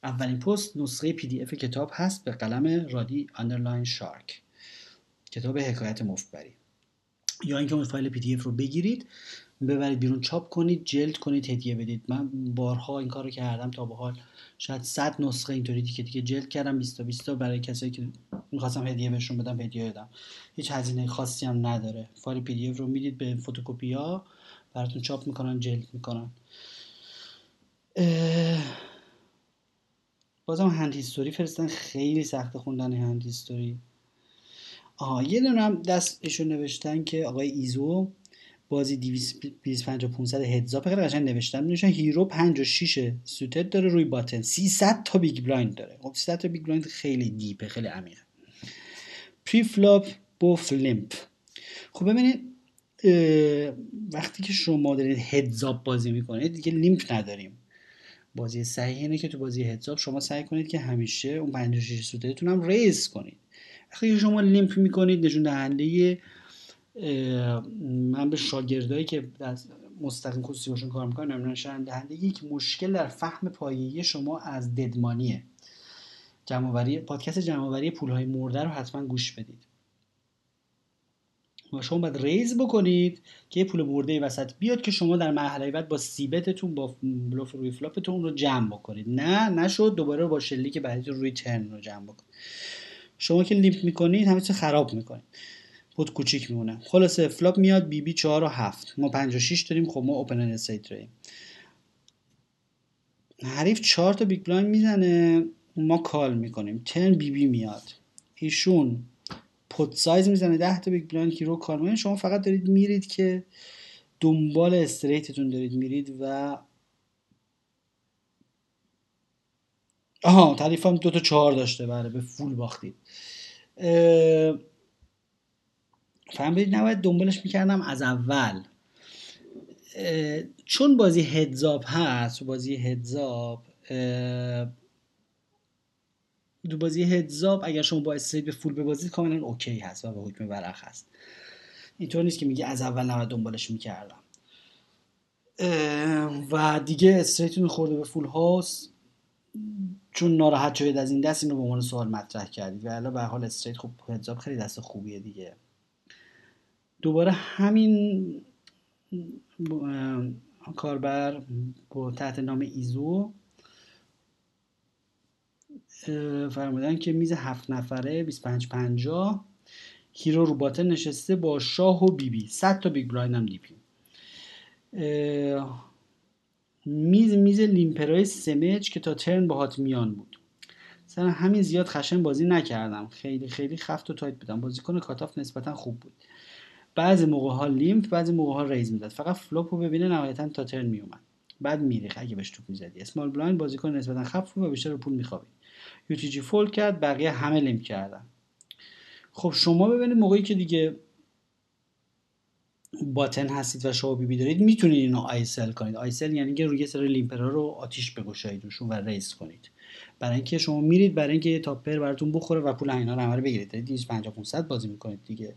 اولین پست نسخه PDF کتاب هست به قلم رادی underline shark. کتاب حکایت مفتبری یا اینکه اون فایل PDF رو بگیرید ببرید بیرون چاپ کنید جلد کنید هدیه بدید. من بارها این کار رو کردم تا به حال شاید 100 نسخه اینطوری دیگه دیگه جلد کردم. 20 تا 20 تا برای کسایی که می‌خواستم هدیه بهشون بدم هدیه دادم. هیچ هزینه خاصی هم نداره. فایل PDF رو می‌دید به فتوکپی ها براتون چاپ می‌کنن جلد می‌کنن. بازم hand history فرستن خیلی سخت خوندن hand history. آها یه دونه هم دست ایشون نوشتن که آقای ایزو بازی 250 500 heads-up خیلی قشنگ نوشتن. نوشتن hero 56 suited داره روی button 300 تا big blind داره. خب 300 تا big blind خیلی deep ه خیلی عمیقه. preflop both limp. خب ببینید وقتی که شما دارید heads-up بازی می‌کنید دیگه limp نداریم. بازی صحیح اینه که تو بازی heads-up شما سعی کنید که همیشه اون 56 suited تون هم raise کنید. وقتی شما limp می‌کنید نشون دهنده من به شاگردایی که مستقیم خصوصی باشون کار می‌کنم نشون دهنده یک مشکل در فهم پایه‌ای شما از dead money ه. جمعوری پادکست جمعوری پولهای مرده رو حتما گوش بدید. و شما باید raise بکنید که پول مرده وسط بیاد که شما در مرحله بعد با c-bet تون با بلوف روی flop تون رو جمع بکنید. نه نشد. دوباره با شلیک بعدی روی turn رو جمع بکنید. شما که limp می‌کنید همه خراب می‌کنید pot کوچیک میمونه. خلاصه flop میاد بی بی 4 و 7 ما 5 و 6 داریم خب ما open-ended straight داریم. حریف 4 تا big blind می‌زنه ما call می‌کنیم. turn بی بی میاد. ایشون pot size می‌زنه 10 تا big blind که رو call می‌کنه. شما فقط دارید میرید که دنبال straight تون دارید میرید و آها حریف هم دو تا چهار داشته. بله به full باختید. فهمیدید نباید دنبالش می‌کردم از اول. چون بازی هدزاب هست بازی هدزاب دو بازی هدزاب اگر شما با استریت به فول ببازید کاملا اوکی هست و به حکم ورق هست. اینطور نیست که میگه از اول نباید دنبالش می‌کردم. و دیگه استریتون خورده به فول هاوس چون ناراحت شدید از این دست اینو به عنوان سوال مطرح کردید و الان به حال استریت خب هدزاب خیلی دست خوبیه دیگه. دوباره همین کاربر با تحت نام ایزو فرمودن که میز هفت نفره 25 50 hero رو button نشسته با شاه و بیبی. بی. 100 تا big blind هم deep ی میز میز limper ای سمج که تا turn باهات میومد. سر همین زیاد خشن بازی نکردم. خیلی خیلی خفت و tight بودم. بازیکن cutoff نسبتا خوب بود. بعضی موقع ها limp بعضی موقع ها raise می‌داد فقط flop رو ببینه نهایتا تا turn میومد بعد می‌ریخت اگه بهش توپ می‌زدی small blind بازیکن نسبتا خفت و بیشتر پول میخوابید. UTG fold کرد بقیه همه limp کردن. خب شما ببینید موقعی که دیگه button هستید و شما بیبی دارید می‌تونید اینو isol کنید. isol یعنی که روی سر limper ا رو آتیش بگشایید روشون و raise کنید. برای اینکه شما میرید برای اینکه یه top pair براتون بخوره و پول اینا رو رو بگیرید. دارید 250 500 بازی می‌کنید دیگه.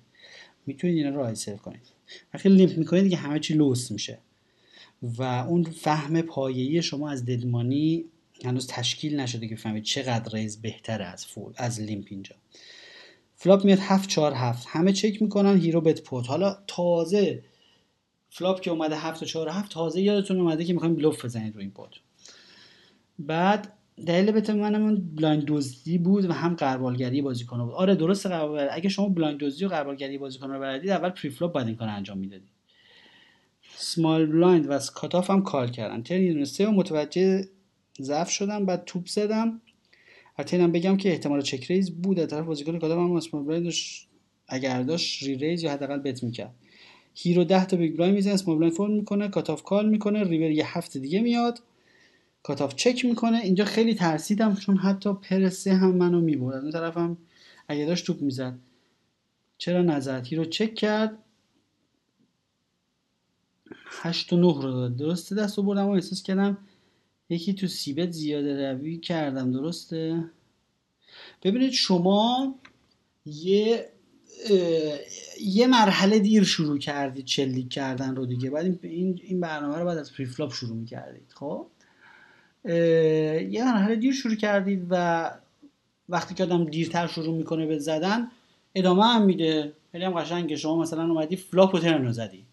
می‌تونید اینا رو isol کنید. وقتی limp می‌کنید دیگه همه چی لوس میشه. و اون فهم پایه‌ای شما از dead money هنوز تشکیل نشده که بفهمید چقدر raise بهتره از fold از limp اینجا. flop میاد 7 4 7 همه چک می‌کنن hero bet pot. حالا تازه flop که اومده 7 4 7 تازه یادتون اومده که می‌خوایم bluff بزنید رو این pot بعد دلیل bet منم اون blind دزدی بود و هم غربالگری بازیکن بود. آره درست غربال اگه شما blind دزدی و غربالگری بازیکن رو بلدید اول preflop باید این کار انجام می‌دادید. small blind و cutoff هم call کردن. turn سه و متوجه ضعف شدم بعد توپ زدم. حتی اینم بگم که احتمال check raise بود از طرف بازیکن cutoff هم small blind اگر داشت re-raise یا حداقل bet می‌کرد. hero 10 تا big blind می‌زنه small blind fold می‌کنه cutoff call می‌کنه ریور یه هفته دیگه میاد cutoff check می‌کنه. اینجا خیلی ترسیدم چون حتی pair سه هم منو می‌برد. اون طرفم اگه داشت توپ می‌زد. چرا نزد؟ hero check کرد. 8 و 9 رو داد. درسته؟ دست رو بردم و احساس کردم یکی تو c-bet زیاده روی کردم درسته؟ ببینید شما یه یه مرحله دیر شروع کردید شلیک کردن رو دیگه. بعد این این برنامه رو بعد از preflop شروع می‌کردید خب؟ یه مرحله دیر شروع کردید و وقتی که آدم دیرتر شروع می‌کنه به زدن ادامه هم میده. خیلی هم قشنگه. شما مثلا اومدی flop و turn رو زدی.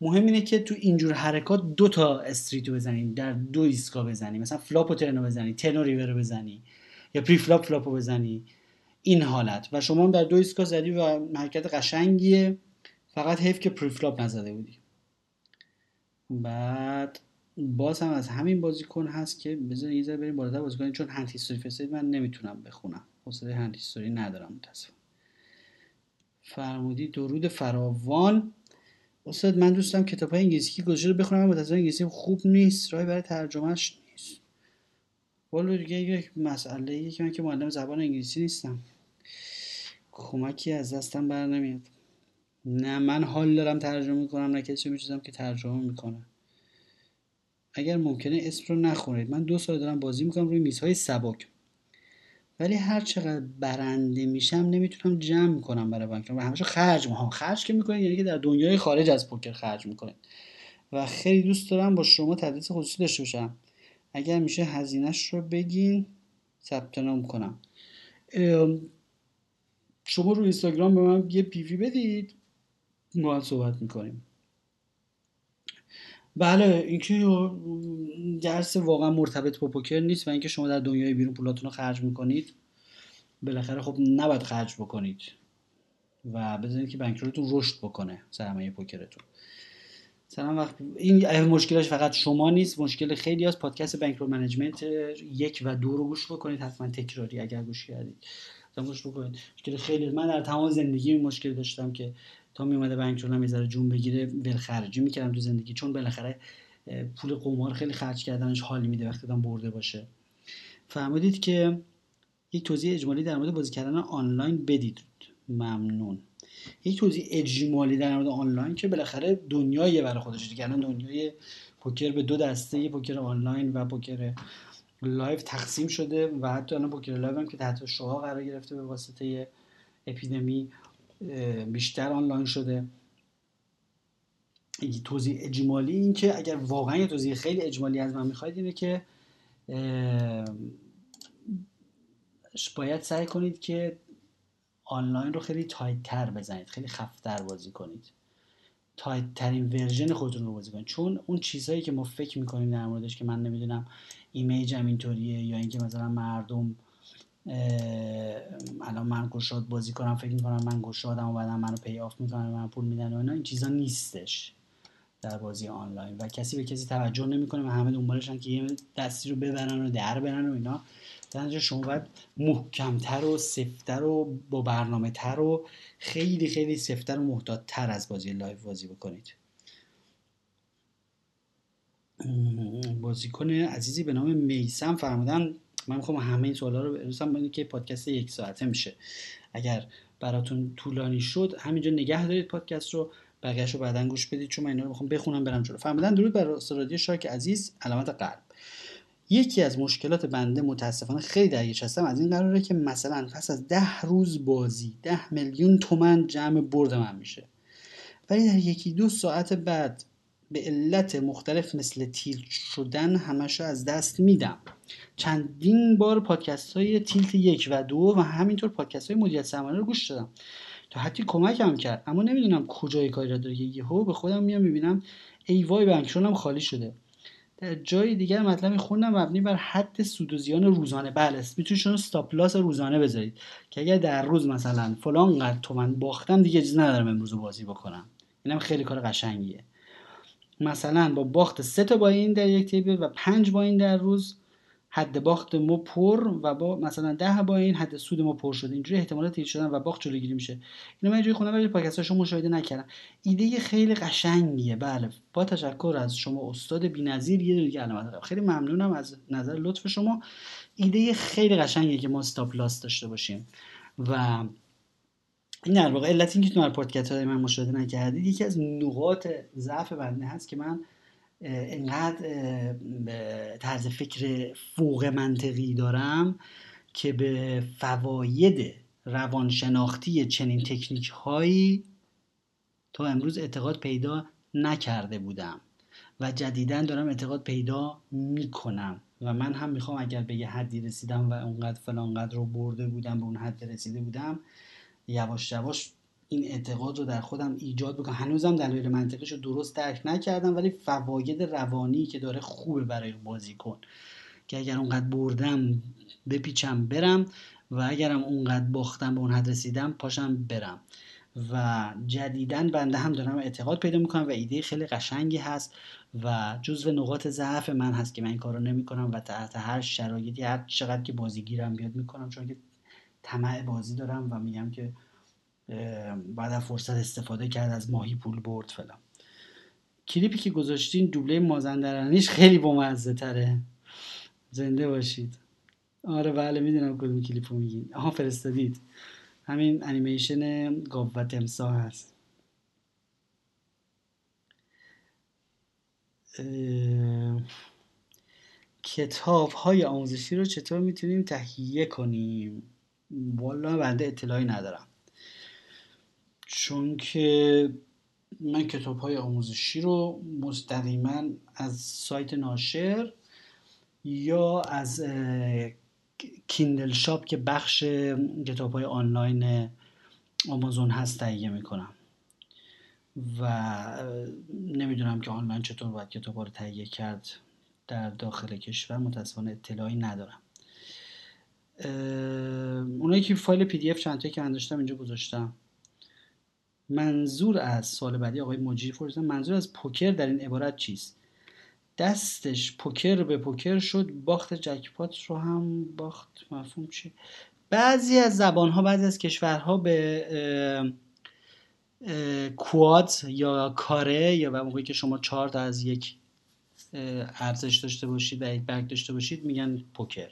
مهم اینه که تو اینجور حرکات دو تا street و بزنی در دو ایستگاه بزنی. مثلا flop و turn و بزنی turn و ریور رو بزنی یا preflop flop رو بزنی. این حالت. و شما در دو ایستگاه زدی و حرکت قشنگیه. فقط حیف که preflop نزده بودی. بعد باز هم از همین بازیکن هست که بذار یه ذره بریم بالاتر بازی کنیم چون hand history فرستاد من نمی‌تونم بخونم. حوصله hand history ندارم متاسفم فرمودی درود فراوان. استاد من دوستم کتاب های انگلیسی که گذاشته رو بخونم متاسفانه انگلیسی خوب نیست. راهی برای ترجمهش نیست. والا دیگه یک مسئله که من که معلم زبان انگلیسی نیستم. کمکی از دستم بر نمیاد. نه من حال دارم ترجمه کنم نه کسی میشوزم که ترجمه می‌کنه. اگر ممکنه اسم رو نخونید. من دو سال دارم بازی می‌کنم روی میزهای سبک. ولی هر چقدر برنده میشم نمی‌تونم جمع کنم برای بانک. و همیشه خرج می‌کنم. خرج که می‌کنید یعنی که در دنیای خارج از پوکر خرج می‌کنید. و خیلی دوست دارم با شما تدریس خصوصی داشته باشم. اگر میشه هزینهش رو بگین ثبت نام کنم. شما رو اینستاگرام به من یه پیوی بدید. ما صحبت می‌کنیم. بله اینکه درس واقعا مرتبط با پوکر نیست و اینکه شما در دنیای بیرون پولاتون رو خرج می‌کنید. بالاخره خب نباید خرج بکنید و بذارید که bankroll تون رشد بکنه سرمایه پوکرتون. سلام وقت این مشکلش فقط شما نیست مشکل خیلی از پادکست bankroll management یک و دو رو گوش بکنید حتما تکراری اگر گوش کردید. گوش بکنید. مشکل خیلی من در تمام زندگی مشکل داشتم که تا می اومده bankroll یه ذره جون بگیره ول خرجی می‌کردم تو زندگی. چون بالاخره پول قمار خیلی خرج کردنش حالی میده وقتی آدم برده باشه. فهمیدید که یک توضیح اجمالی در مورد بازی کردن آنلاین بدید. ممنون. یک توضیح اجمالی در مورد آنلاین که بالاخره دنیای برای خودش دیگه. الان دنیای پوکر به دو دسته پوکر آنلاین و پوکر live تقسیم شده و حتی الان پوکر live هم که تحت شعاع قرار گرفته به واسطه اپیدمی. بیشتر آنلاین شده. توضیح اجمالی این که اگر واقعا یه توضیح خیلی اجمالی از من می‌خواید اینه که باید سعی کنید که آنلاین رو خیلی tight تر بزنید خیلی خفتر بازی کنید. tight ترین version خودتون رو بازی کنید. چون اون چیزهایی که ما فکر می‌کنیم در موردش که من نمی‌دونم ایمیجم اینطوریه یا اینکه مثلا مردم الان من گشاد بازی کنم فکر می‌کنم من گشادم و بعدم منو pay off می‌کنم من پول میدن و اینا این چیزا نیستش در بازی آنلاین. و کسی به کسی توجه نمی‌کنه و همه دنبالشن که یه دستی رو ببرن و در برن و اینا. در شما باید محکمتر و سفتر و با برنامه تر و خیلی خیلی سفتر و محتاطتر از بازی live بازی بکنید. بازیکن عزیزی به نام میسم فرمودن من می‌خوام همه این سوالا رو برسم که پادکست یک ساعته میشه. اگر براتون طولانی شد همینجا نگه دارید پادکست رو بقیهش رو بعدا گوش بدید چون من اینا رو می‌خوام بخونم برم جلو. فرمودن درود بر رادیو شاک عزیز علامت قلب. یکی از مشکلات بنده متاسفانه خیلی درگیرش هستم. از این قراره که مثلا پس از ده روز بازی ده میلیون تومن جمع برد من میشه. ولی در یکی دو ساعت بعد به علت مختلف مثل تیلت شدن همش از دست میدم. چندین بار پادکست های تیلت یک و دو و همینطور پادکست های مدیریت سرمایه رو گوش دادم. تا حتی کمکم کرد اما نمی‌دونم کجای کاری را داره. یهو به خودم میام می‌بینم ای وای بنکشونم خالی شده. در جای دیگر مطلبی خوندم مبنی بر حد سود و زیان روزانه. بله می‌تونید شما استاپ لاس روزانه بذارید. که اگر در روز مثلا فلان قد تومن باختم دیگه اجازه ندارم امروز رو بازی بکنم. اینم خیلی کار قشنگیه. مثلا با باخت سه تا با این در یک تیبل و پنج با این در روز حد باخت ما پر و با مثلا ده با این حد سود ما پر شده اینجوری احتمالات تیز شدن و باخت جلوگیری میشه. اینو من اینجوری خوندم ولی پادکستاشو مشاهده نکردم. ایده خیلی قشنگیه. بله با تشکر از شما استاد بی‌نظیر یه دیگه علامت خیلی ممنونم از نظر لطف شما. ایده خیلی قشنگیه که ما استاپ لاس داشته باشیم. و این در واقع علت اینکه در پادکست های من مشاهده نکردید یکی از نقاط ضعف بنده هست که من انقدر طرز فکر فوق منطقی دارم که به فواید روانشناختی چنین تکنیک هایی تا امروز اعتقاد پیدا نکرده بودم و جدیدا دارم اعتقاد پیدا می‌کنم و من هم می‌خوام اگر به یه حدی رسیدم و اونقدر فلانقدر رو برده بودم به اون حد رسیده بودم یواش یواش این اعتقاد رو در خودم ایجاد بکنم هنوزم دلایل منطقیش رو درست درک نکردم ولی فواید روانی که داره خوبه برای بازیکن. که اگر اونقدر بردم بپیچم برم و اگرم اونقدر باختم به اون حد رسیدم پاشم برم. و جدیدا بنده هم دارم اعتقاد پیدا می‌کنم و ایده خیلی قشنگی هست و جزو نقاط ضعف من هست که من این کار رو نمی‌کنم و تحت هر شرایطی هر چقدر که بازیگیرم بیاد می‌کنم چون که طمع بازی دارم و میگم که بعد فرصت استفاده کرد از ماهی پول برد فلان. کلیپی که گذاشتین دوبله مازندرانیش خیلی بامزه تره. زنده باشید. آره بله می‌دونم کدوم کلیپ رو میگین. آها فرستادید. همین انیمیشن گاو و تمسا هست. کتاب های آموزشی رو چطور می‌تونیم تهیه کنیم؟ والا بنده اطلاعی ندارم. چون که من کتاب های آموزشی رو مستقیما از سایت ناشر یا از کیندل شاپ که بخش کتاب های آنلاین آمازون هست تهیه می‌کنم. و نمی‌دونم که آنلاین چطور باید کتاب رو تهیه کرد در داخل کشور متاسفانه اطلاعی ندارم. اونایی که فایل پی دی اف چند که انداشتم اینجا گذاشتم. منظور از سوال بعدی آقای مجری پرسیدن منظور از پوکر در این عبارت چیست؟ دستش پوکر به پوکر شد باخت جکپات رو هم باخت مفهوم چی؟ بعضی از زبان ها بعضی از کشورها به کواد یا کاره یا موقعی که شما چهار تا از یک ارزش داشته باشید و یک برگ داشته باشید میگن پوکر.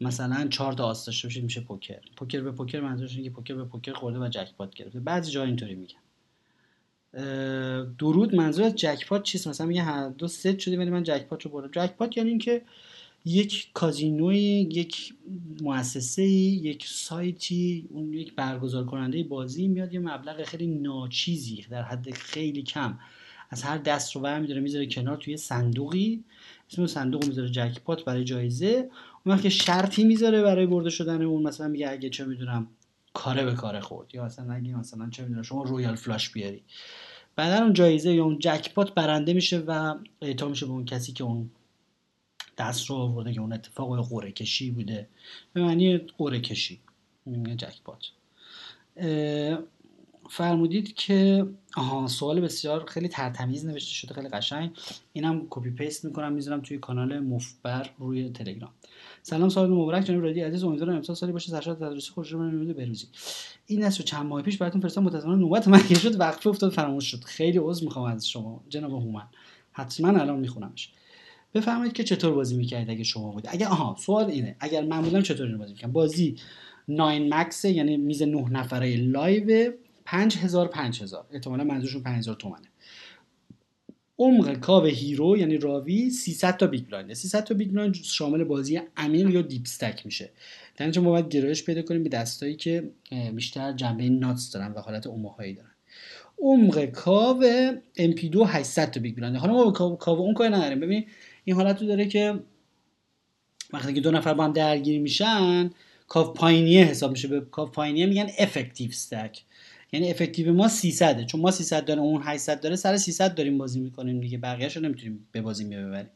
مثلا چهار تا آس داشته باشید میشه پوکر. پوکر به پوکر منظورش اینه که پوکر به پوکر خورده و جکپات گرفته. بعضی جا اینطوری میگن. درود منظور از جکپات چیست؟ مثلا میگه هر دو ست شده ولی من جکپات رو بردم. جکپات یعنی اینکه یک کازینوی یک مؤسسه یک سایتی اون یک برگزار کننده بازی میاد یه مبلغ خیلی ناچیزی در حد خیلی کم از هر دست رو برمیداره می‌ذاره کنار توی صندوقی. اسم صندوق می‌ذاره جکپات برای جایزه. اون وقت شرطی می‌ذاره برای برده شدن اون مثلا میگه اگه چه می‌دونم کاره به کاره خورد یا مثلا اگه مثلا چه می‌دونم شما رویال فلاش بیاری. بعدا اون جایزه یا اون جکپات برنده میشه و اعطا میشه به اون کسی که اون دست رو آورده که اون اتفاق قره کشی بوده. به معنی قره کشی جکپات. فرمودید که آها سوال بسیار خیلی ترتمیز نوشته شده خیلی قشنگ. اینم copy paste می‌کنم می‌ذارم توی کانال مفبر روی تلگرام. سلام سال مبارک جناب رادی عزیز. امیدوارم امسال سالی باشه. سرشار تندرستی خوشی و امید و بهروزی این دست چند ماه پیش براتون فرستادم. متاسفانه نوبت من شد وقفه افتاد فراموش شد. خیلی عذر می‌خوام از شما جناب هومن. حتما الان میخونمش. بفرمایید که چطور بازی می‌کردید اگه شما بودید؟ اگه آها سوال اینه. اگر من بودم چطور اینو بازی می‌کردم؟ بازی 9 max یعنی میز 9 نفره live 5000 5000 احتمالاً منظورشون 5000 تومنه. عمق کاو hero یعنی راوی 300 تا big blind 300 تا big blind شامل بازی عمیق یا deep stack میشه. در ما باید گرایش پیدا کنیم به دستایی که بیشتر جنبه nuts دارن و حالت اوموهایی دارن. عمق کاو MP2 800 تا big blind حالا ما به کاو اون کاری نداریم. ببین این حالت داره که وقتی که دو نفر با هم درگیر میشن کاو پایینیه حساب میشه. به کاو پایینیه میگن effective stack یعنی effective ما 300 چون ما 300 داره اون 800 داره سر 300 داریم بازی می‌کنیم دیگه. بقیه‌اش رو نمی‌تونیم به بازی ببریم.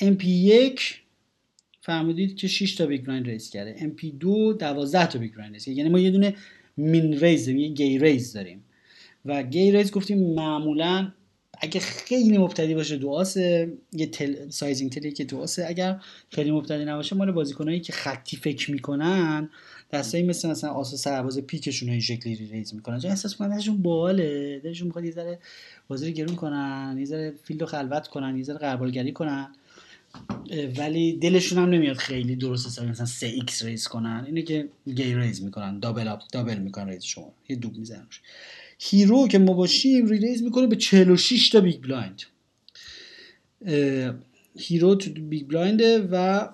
MP1 فهمیدید که 6 تا big blind raise کرده. MP2 12 تا big blind یعنی ما یه دونه min raise یه gay raise داریم. و gay raise گفتیم معمولا اگه خیلی مبتدی باشه دو آسه یه tell... sizing tell ی که دو آسه اگر خیلی مبتدی نباشه مال بازیکنایی که خطی فکر می‌کنن دستایی مثل مثلا آس و سرباز پیکشون این شکلی raise می‌کنن. چون احساس کنن دلشون باله. دلشون می‌خواد یه ذره بازی رو گرون کنن یه ذره field رو خلوت کنن یه ذره غربالگری کنن. ولی دلشون هم نمیاد خیلی درست حسابی مثلا 3 X raise کنن. اینه که gay raise می‌کنن double up double می‌کنن raise شما. یه دوب می‌زنن hero که ما باشیم reraise می‌کنه به 46 تا big blind hero تو big blind ه و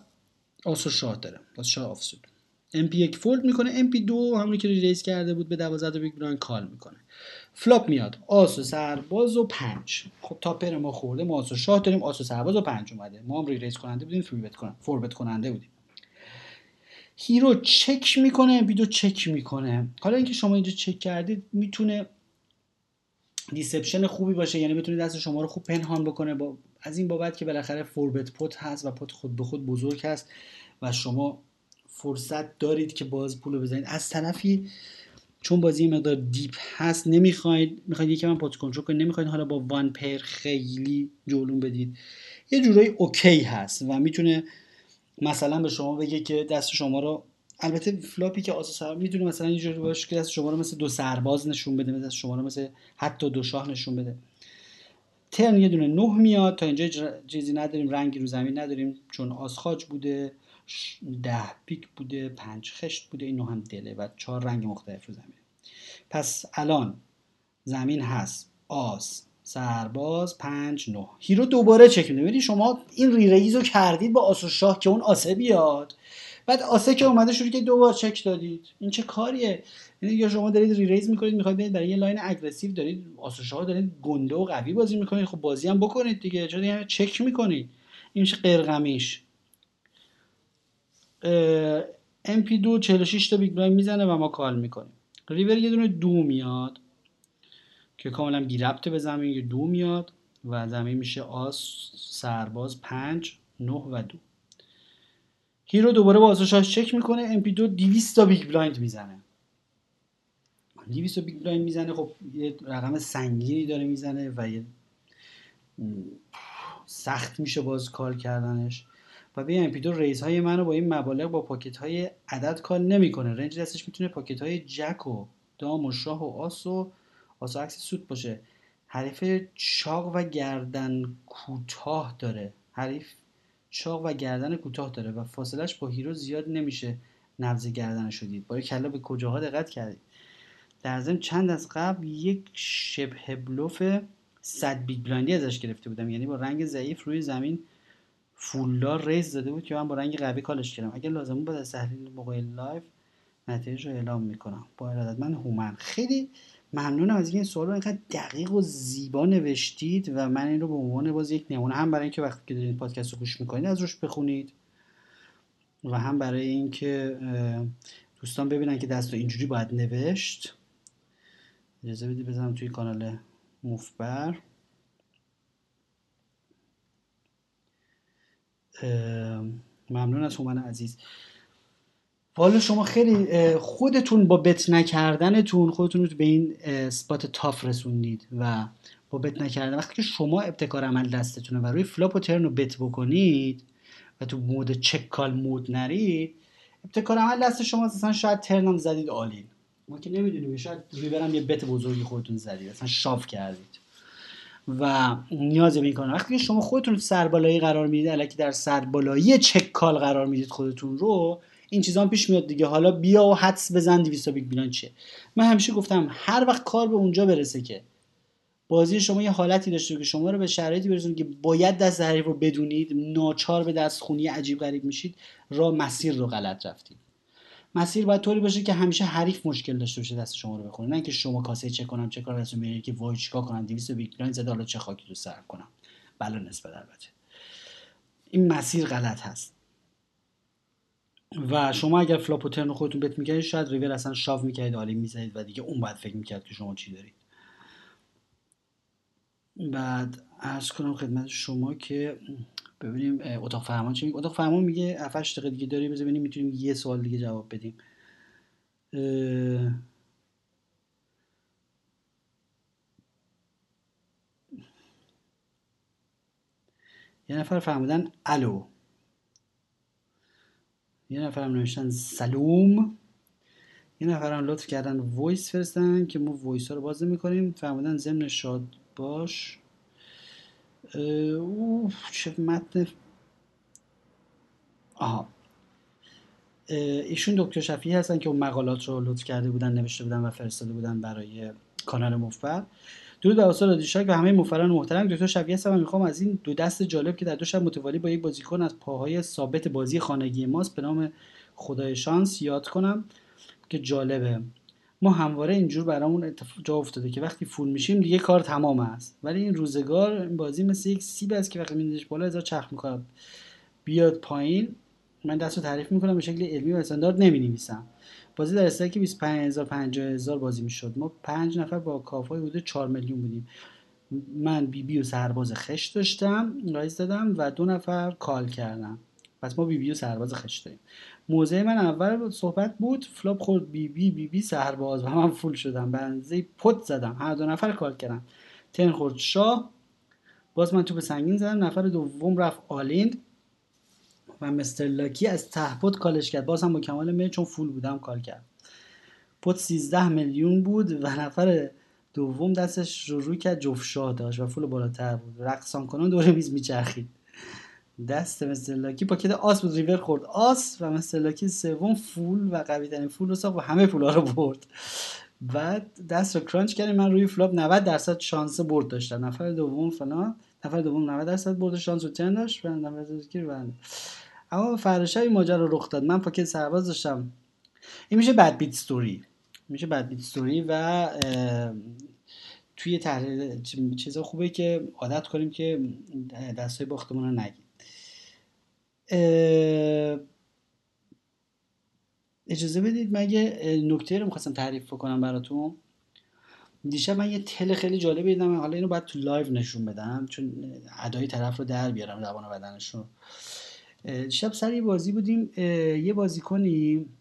آس و شاه داره باز شاه off suit. MP یک fold می‌کنه MP دو همونی که reraise کرده بود به 12 تا big blind call می‌کنه. flop میاد آس و سرباز و پنج. خب top pair ما خورده ما آس و شاه داریم آس و سرباز و پنج اومده. ما هم reraise کننده بودیم three bet کنن four کننده بودیم. hero check می‌کنه P دو چک می‌کنه. حالا اینکه شما اینجا چک کردید می‌تونه deception خوبی باشه یعنی بتونه دست شما رو خوب پنهان بکنه با از این بابت که بالاخره four bet pot هست و pot خود به خود بزرگ هست و شما فرصت دارید که باز پول بزنید. از طرفی چون بازی مقدار deep هست نمی‌خواید می‌خواید یکم من pot control کنید نمی‌خواید حالا با one pair خیلی جلوم بدید. یه جورایی okay هست و می‌تونه مثلا به شما بگه که دست شما رو البته flop ی که آس و سر می‌تونه مثلا اینجوری باشه که شما رو مثل دو سرباز نشون بده مثل شما رو مثل حتی دو شاه نشون بده. turn یه دونه نه میاد تا اینجا چیزی نداریم رنگی رو زمین نداریم چون آس خاج بوده ده پیک بوده پنج خشت بوده این هم دله و چهار رنگ مختلف رو زمین. پس الان زمین هست آس سرباز پنج نه. hero دوباره چک میده. شما این re رو کردید با آس و شاه که اون آسه بیاد. بعد آسه که اومده شروع که دو بار چک دادید. این چه کاریه؟ یعنی یا شما دارید re raise می‌کنید می‌خواید برید برای یه line aggressive دارید آس و شاه دارید گنده و قوی بازی می‌کنید. خب بازی هم بکنید دیگه چرا دیگه چک می‌کنید؟ این میشه گرگ و میش. MP دو 46 تا big blind می‌زنه و ما call می‌کنیم. ریور یه دونه دو میاد که کاملا بی ربطه به زمین یه دو میاد و زمین میشه آس سرباز پنج نه و دو. hero دوباره با آسوشاش چک می‌کنه MP دو 200 تا big blind می‌زنه. 200 تا big blind می‌زنه خب یه رقم سنگینی داره می‌زنه و یه سخت میشه باز call کردنش. و به MP دو raise های منو با این مبالغ با pocket های عدد call نمی‌کنه. range دستش می‌تونه pocket های jack و دام و شاه و آس و آس و X suited باشه. حریف چاق و گردن کوتاه داره. حریف چاق و گردن کوتاه داره و فاصلش با hero زیاد نمیشه نبض گردن شدید. با کلا به کجاها دقت کردید. در ضمن چند از قبل یک شبه بلوف صد big blind ی ازش گرفته بودم. یعنی با رنگ ضعیف روی زمین فولدار raise داده بود که من با رنگ قوی call ش کردم. اگر لازم بود از تحلیل موقع لایف نتیجه رو اعلام می‌کنم. با ارادت من هومن. خیلی ممنونم از این سوال رو اینقدر دقیق و زیبا نوشتید و من این رو به عنوان باز یک نمونه هم برای اینکه وقتی که دارید پادکست رو گوش می‌کنید از روش بخونید و هم برای اینکه دوستان ببینن که دست اینجوری باید نوشت. اجازه بدید بزنم توی کانال مفبر. ممنون از هومن عزیز. حالا شما خیلی خودتون با bet نکردنتون خودتون رو به این spot tough رسوندید و با bet نکردن. وقتی که شما ابتکار عمل دستتونه و روی flop و turn رو bet بکنید و تو mode check call mode نرید ابتکار عمل دست شما اصلا شاید turn م زدید all in. ما که نمی‌دونیم شاید ریورم یه bet بزرگی خودتون زدید اصلا shove کردید. و نیاز به این وقتی شما خودتون سربالایی قرار می‌دید الکی در سربالایی check call قرار می‌دید خودتون رو این چیزا پیش میاد دیگه. حالا بیا و حدس بزن 200 big blind چیه. من همیشه گفتم هر وقت کار به اونجا برسه که بازی شما یه حالتی داشته که شما رو به شرایطی برسونه که باید دست حریف رو بدونید ناچار به دست خونی عجیب غریب میشید را مسیر رو غلط رفتید. مسیر باید طوری باشه که همیشه حریف مشکل داشته باشه دست شما رو بخونه. نه که شما کاسه چه کنم چه کار دستم می‌گیره که وای چیکار کنم 200 big blind زده حالا چه خاکی رو سر کنم. بلا نسبت البته. این مسیر غلط هست. و شما اگر flop و turn خودتون bet می‌کردید شاید ریور اصلا shove می‌کردید عالی می‌زدید و دیگه اون باید فکر می‌کرد که شما چی دارید. بعد عرض کنم خدمت شما که ببینیم اتاق فرمان چی میگه؟ اتاق فرمان میگه 7 دقیقه دیگه داری ببینیم می‌تونیم یه سوال دیگه جواب بدیم. یه نفر فرمودن الو. یه نفرم نوشتن سلوم. یه نفرم لطف کردن voice فرستادن که ما voice ها رو باز می‌کنیم فرمودن ضمن شاد باش اوه چه متن آها. ایشون دکتر شفیعی هستن که اون مقالات رو لطف کرده بودن نوشته بودن و فرستاده بودن برای کانال مفبر. درود بر استاد و همه مفران محترم. دکتر شفیعی هستم می‌خوام از این دو دست جالب که در دو شب متوالی با یک بازیکن از پاهای ثابت بازی خانگی ماست به نام خدای شانس یاد کنم که جالبه. ما همواره اینجور برامون جا افتاده که وقتی full میشیم دیگه کار تمام است. ولی این روزگار این بازی مثل یک سیب است که وقتی میندازش بالا هزار چرخ می‌کنه بیاد پایین. من دستو تعریف می‌کنم به شکل علمی و استاندارد نمی‌نویسم. بازی در stack 25000 50000 بازی می‌شد. ما پنج نفر با کافای حدود 4 میلیون بودیم. من بی بی و سرباز خشت داشتم raise دادم و دو نفر call کردن. پس ما بی بی و سرباز خشت داریم. موضع من اول صحبت بود flop خورد بی بی بی بی سرباز و من full شدم. bet pot زدم. هر دو نفر call کردن turn خورد شاه. باز من تو bet سنگین زدم. نفر دوم رفت all-in و Mr. Lucky از ته pot call ش کرد. باز هم با کمال میل چون full بودم call کرد. pot 13 میلیون بود و نفر دوم دستش رو روی کرد. جفت شاه داشت و full بالاتر بود. رقصان کنان دور میز میچرخید. دست Mr. Lucky pocket آس بود. ریور خورد آس و Mr. Lucky سوم full و قوی ترین full رو ساخت و همه پولا رو برد. بعد دست رو crunch کردیم من روی flop 90 درصد شانس برد داشتم. نفر دوم فلان. نفر دوم 90 درصد برد شانس رو turn داشت. و نفر اما فردا این ماجرا رخ داد. من pocket سرباز داشتم. این میشه bad beat story میشه bad beat story و توی تحلیل چیزا خوبه که عادت کنیم که دستای باختمون رو نگیم. اجازه بدید مگه نکته رو می‌خواستم تعریف بکنم براتون. دیشب من یه تل خیلی جالبی دیدم. حالا اینو باید تو لایو نشون بدم چون ادای طرف رو در بیارم روان بدنش رو شب سر یه بازی بودیم یه بازی کنیم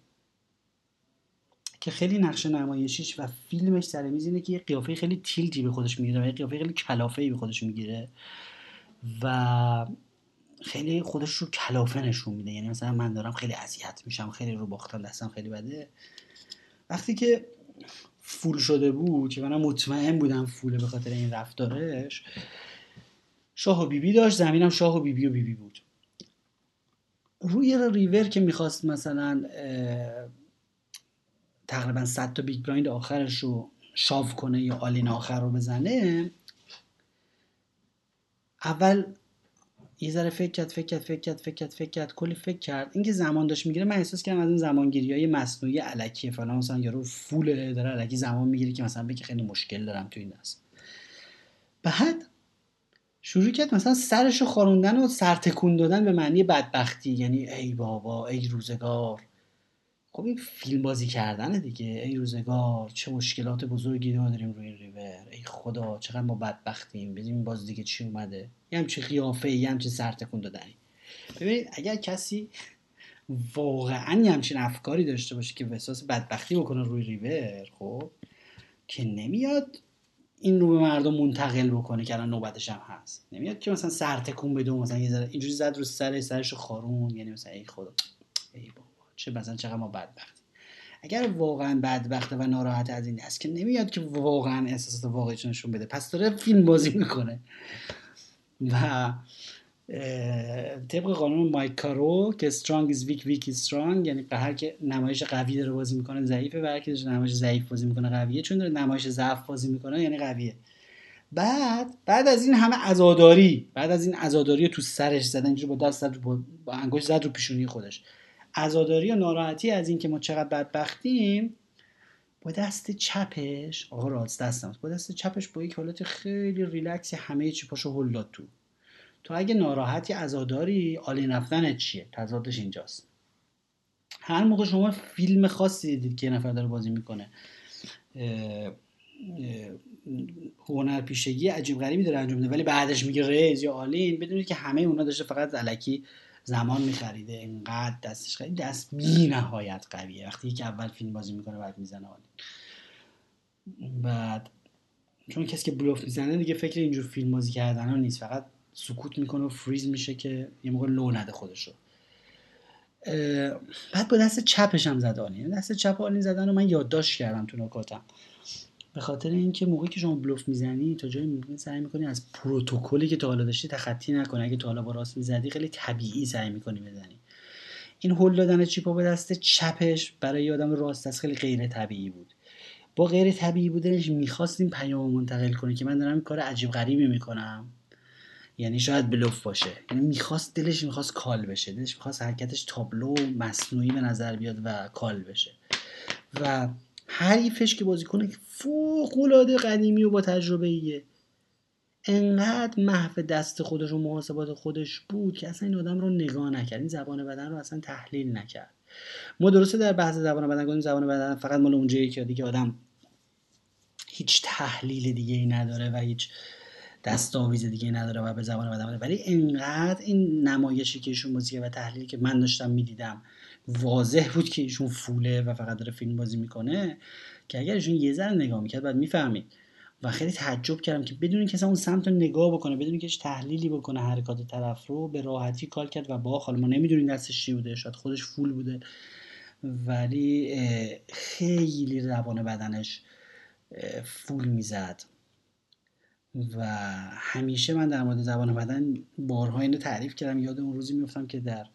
که خیلی نقشه نمایشیش و فیلمش سر میز اینه که یه قیافه خیلی تیلتی به خودش می‌گیره یه قیافه خیلی کلافه به خودش می‌گیره و خیلی خودش رو کلافه نشون میده. یعنی مثلا من دارم خیلی اذیت میشم خیلی رو باختم دستم خیلی بده. وقتی که فول شده بود که منم مطمئن بودم فوله به خاطر این رفتارش شاه و بیبی داشت زمینم شاه و بیبی و بیبی بود. روی ریور که می‌خواست مثلا تقریبا 100 تا big blind آخرش رو shove کنه یا all-in آخر رو بزنه اول یه ذره فکر کرد فکر کرد فکر کرد فکر کرد فکر کرد کلی فکر کرد. اینکه زمان داشت می‌گیره من احساس کردم از این زمانگیری های مصنوعی الکی فلان مثلا یارو full داره الکی زمان می‌گیره که مثلا بگه خیلی مشکل دارم تو این دست. بعد شروع کرد مثلا سرش خاروندن و سرتکون دادن به معنی بدبختی. یعنی ای بابا ای روزگار. خب این فیلم بازی کردنه دیگه. ای روزگار چه مشکلات بزرگی ما داریم روی این ریور. ای خدا چقدر ما بدبختیم. ببینیم باز دیگه چی اومده. یه همچه قیافه یه همچه سرتکون دادنی. ببینید اگر کسی واقعا یه همچین افکاری داشته باشه که احساس بدبختی بکنه روی ریور خب که نمیاد این رو به مردم منتقل بکنه که الان نوبتش هم هست. نمیاد که مثلا سر تکون بده مثلا یه ذره اینجوری زد رو سر سرش خارون. یعنی مثلا ای خدا. ای بابا. چه مثلا چقدر ما بدبختی. اگر واقعا بدبخته و ناراحت از این هست که نمیاد که واقعا احساسات واقعیش نشون بده. پس داره فیلم بازی می‌کنه. و طبق قانون مایکارو که is weak weak is strong یعنی به هر که نمایش قوی داره بازی می‌کنه ضعیفه و هر که نمایش ضعیف بازی می‌کنه قویه چون داره نمایش ضعف بازی می‌کنه یعنی قویه. بعد بعد از این همه عزاداری بعد از این عزاداری تو سرش زدن اینجوری با دست زد با, با انگشت زد رو پیشونی خودش. عزاداری و ناراحتی از اینکه ما چقدر بدبختیم با دست چپش آقا راست دستم با دست چپش با یک حالت خیلی ریلکس همه chip اشو هل تو. تو اگه ناراحتی عزاداری all-in رفتن چیه؟ تضادش اینجاست. هر موقع شما فیلم خاصی دیدید که یه نفر داره بازی می‌کنه هنر پیشگی عجیب غریبی داره انجام میده ولی بعدش میگه raise یا all-in بدونید که همه اونا داشته فقط الکی زمان میخریده اینقدر دستش خیلی دست بی نهایت قویه. وقتی که اول فیلم بازی می‌کنه بعد می‌زنه all-in بعد چون کسی که بلوف می‌زنه دیگه فکر اینجور فیلم بازی کردن ها نیست فقط سکوت می‌کنه و فریز میشه که یه موقع لو نده خودشو. بعد با دست چپش هم زد all-in دست چپ all-in زدن رو من یادداشت کردم تو نکاتم. به خاطر اینکه موقعی که شما بلوف می‌زنی تا جایی ممکن سعی می‌کنی از پروتکلی که تا حالا داشتی تخطی نکنی. اگه تا حالا با راست می‌زدی خیلی طبیعی سعی می‌کنی بزنی. این هل دادن چیپا به دست چپش برای آدم راست از خیلی غیر طبیعی بود. با غیر طبیعی بودنش می‌خواست این پیام منتقل کنه که من دارم کار عجیب غریبی می‌کنم. یعنی شاید بلوف باشه. یعنی می‌خواست دلش می‌خواست کال بشه. دلش می‌خواست حرکتش تابلو مصنوعی به نظر بیاد و کال بشه. و حریفش که بازیکن فوق العاده قدیمی و با تجربه ایه انقدر محو دست خودش و محاسبات خودش بود که اصلا این آدم رو نگاه نکرد. این زبان بدن رو اصلا تحلیل نکرد. ما درسته در بحث زبان بدن گفتیم زبان بدن فقط مال اونجایی که دیگه آدم هیچ تحلیل دیگه ای نداره و هیچ دستاویز دیگه نداره و به زبان بدن ولی انقدر این نمایشی که ایشون بازی و تحلیلی که من داشتم می‌دیدم واضح بود که ایشون فوله و فقط داره فیلم بازی می‌کنه که اگر ایشون یه ذره نگاه می‌کرد بعد می‌فهمید. و خیلی تعجب کردم که بدون که اون سمت رو نگاه بکنه بدون که تحلیلی بکنه حرکات طرف رو به راحتی کال کرد و با حالا ما نمی‌دونیم دستش چی بوده شاید خودش فول بوده. ولی خیلی زبان بدنش فول می‌زد. و همیشه من در مورد زبان بدن بارها اینو تعریف کردم. یاد اون روزی میفتم که در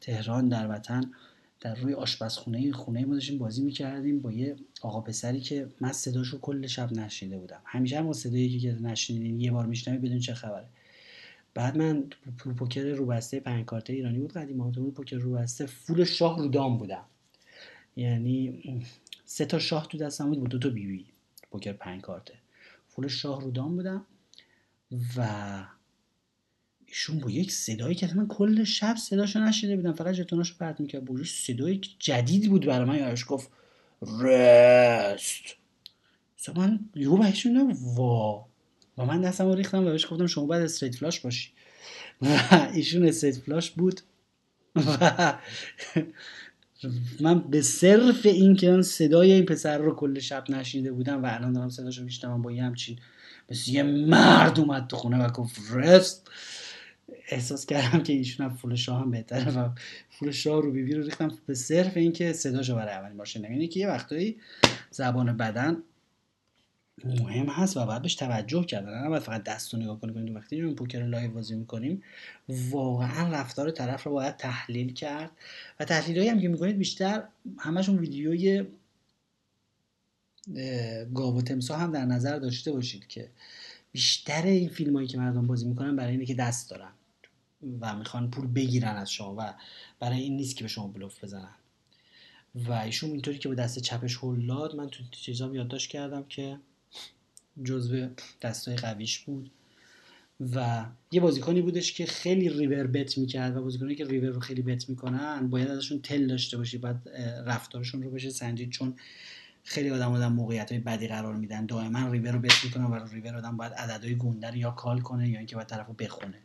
تهران در وطن در روی آشپزخونه خونه ما داشتیم بازی می‌کردیم با یه آقا پسری که من صداشو کل شب نشنیده بودم. همیشه هم صدایی که نشنیدین یه بار میشنوی بدون چه خبره. بعد من پوکر روبسته پنج کارته ایرانی بود قدیم تو پوکر روبسته فول شاه رو دام بودم. یعنی سه تا شاه تو دستم بود با دو تا بیوی بی. پوکر پنج کارته فول شاه رو دام بودم و ایشون با یک صدایی که من کل شب صداشو نشیده بودم. فقط جتوناشو پرت می‌کرد. با صدای جدید بود برای من. یادش گفت رست. من یهو بهش وا. و من دستم رو ریختم و بهش گفتم شما باید استریت فلاش باشی. و ایشون استریت فلاش بود. من به صرف این که اون صدای این پسر رو کل شب نشیده بودم و الان دارم صداشو میشنوم با یه همچین مثل یه مرد اومد تو خونه و گفت رست. احساس کردم که ایشون هم فول شاه هم بهتره و فول شاه رو بیبی رو ریختم. به صرف اینکه صداشو برای اولین بار شنیدم. یعنی که یه وقتایی زبان بدن مهم هست و باید بهش توجه کردن نه باید فقط دست رو نگاه کنیم. وقتی اون پوکر لایو بازی می‌کنیم واقعا رفتار طرف رو باید تحلیل کرد. و تحلیل هم که می‌کنید بیشتر همشون ویدیوی گاو و تمسا هم در نظر داشته باشید که بیشتر این فیلم هایی که مردم بازی می‌کنن برای اینه که دست دارن و می‌خوان پول بگیرن از شما و برای این نیست که به شما بلوف بزنن. و ایشون اینطوری که به دست چپش هلاد من تو چیزا یادداشت کردم که جزو دستای قویش بود. و یه بازیکنی بودش که خیلی ریور بت می‌کرد و بازیکنی که ریور رو خیلی بت می‌کنن باید ازشون تل داشته باشی بعد رفتارشون رو بشه سنجید چون خیلی آدم آدم موقعیت های بدی قرار میدن. دائما ریور رو بت می‌کنن و ریور آدم باید عددهای گنده یا کال کنه یا اینکه باید طرف رو بخونه.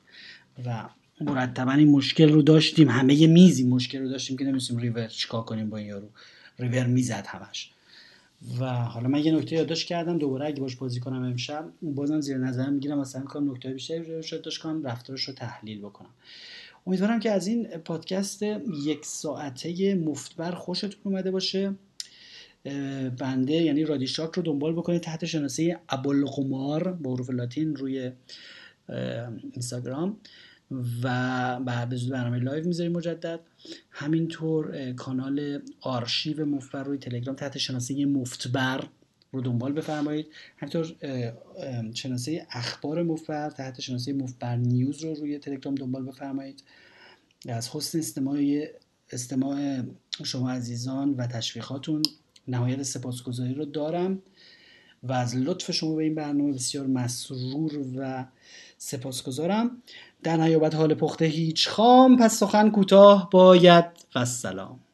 و مرتبا این مشکل رو داشتیم همه یه میزی مشکل رو داشتیم که نمیستیم ریور چیکار کنیم با این یارو. ریور می‌زد همش. و حالا من یه نکته یادداشت کردم دوباره اگه باش بازی کنم امشب بازم زیر نظر می‌گیرم مثلا کنم نکته بیشتری رو یادداشت کنم رفتارش رو تحلیل بکنم. امیدوارم که از این پادکست یک ساعته مفتبر خوشتون اومده باشه. بنده یعنی رادیشاک رو دنبال بکنید تحت شناسه ابوالقمار با حروف لاتین روی اینستاگرام. و بعد به برنامه live می‌ذاریم مجدد. همینطور کانال آرشیو مفتبر روی تلگرام تحت شناسه مفتبر رو دنبال بفرمایید. همینطور شناسه اخبار مفتبر تحت شناسه مفتبر نیوز رو روی تلگرام دنبال بفرمایید. از حسن استماع استماع شما عزیزان و تشویقاتون نهایت سپاسگزاری رو دارم و از لطف شما به این برنامه بسیار مسرور و سپاسگزارم. در نیابت حال پخته هیچ خام پس سخن کوتاه باید و سلام.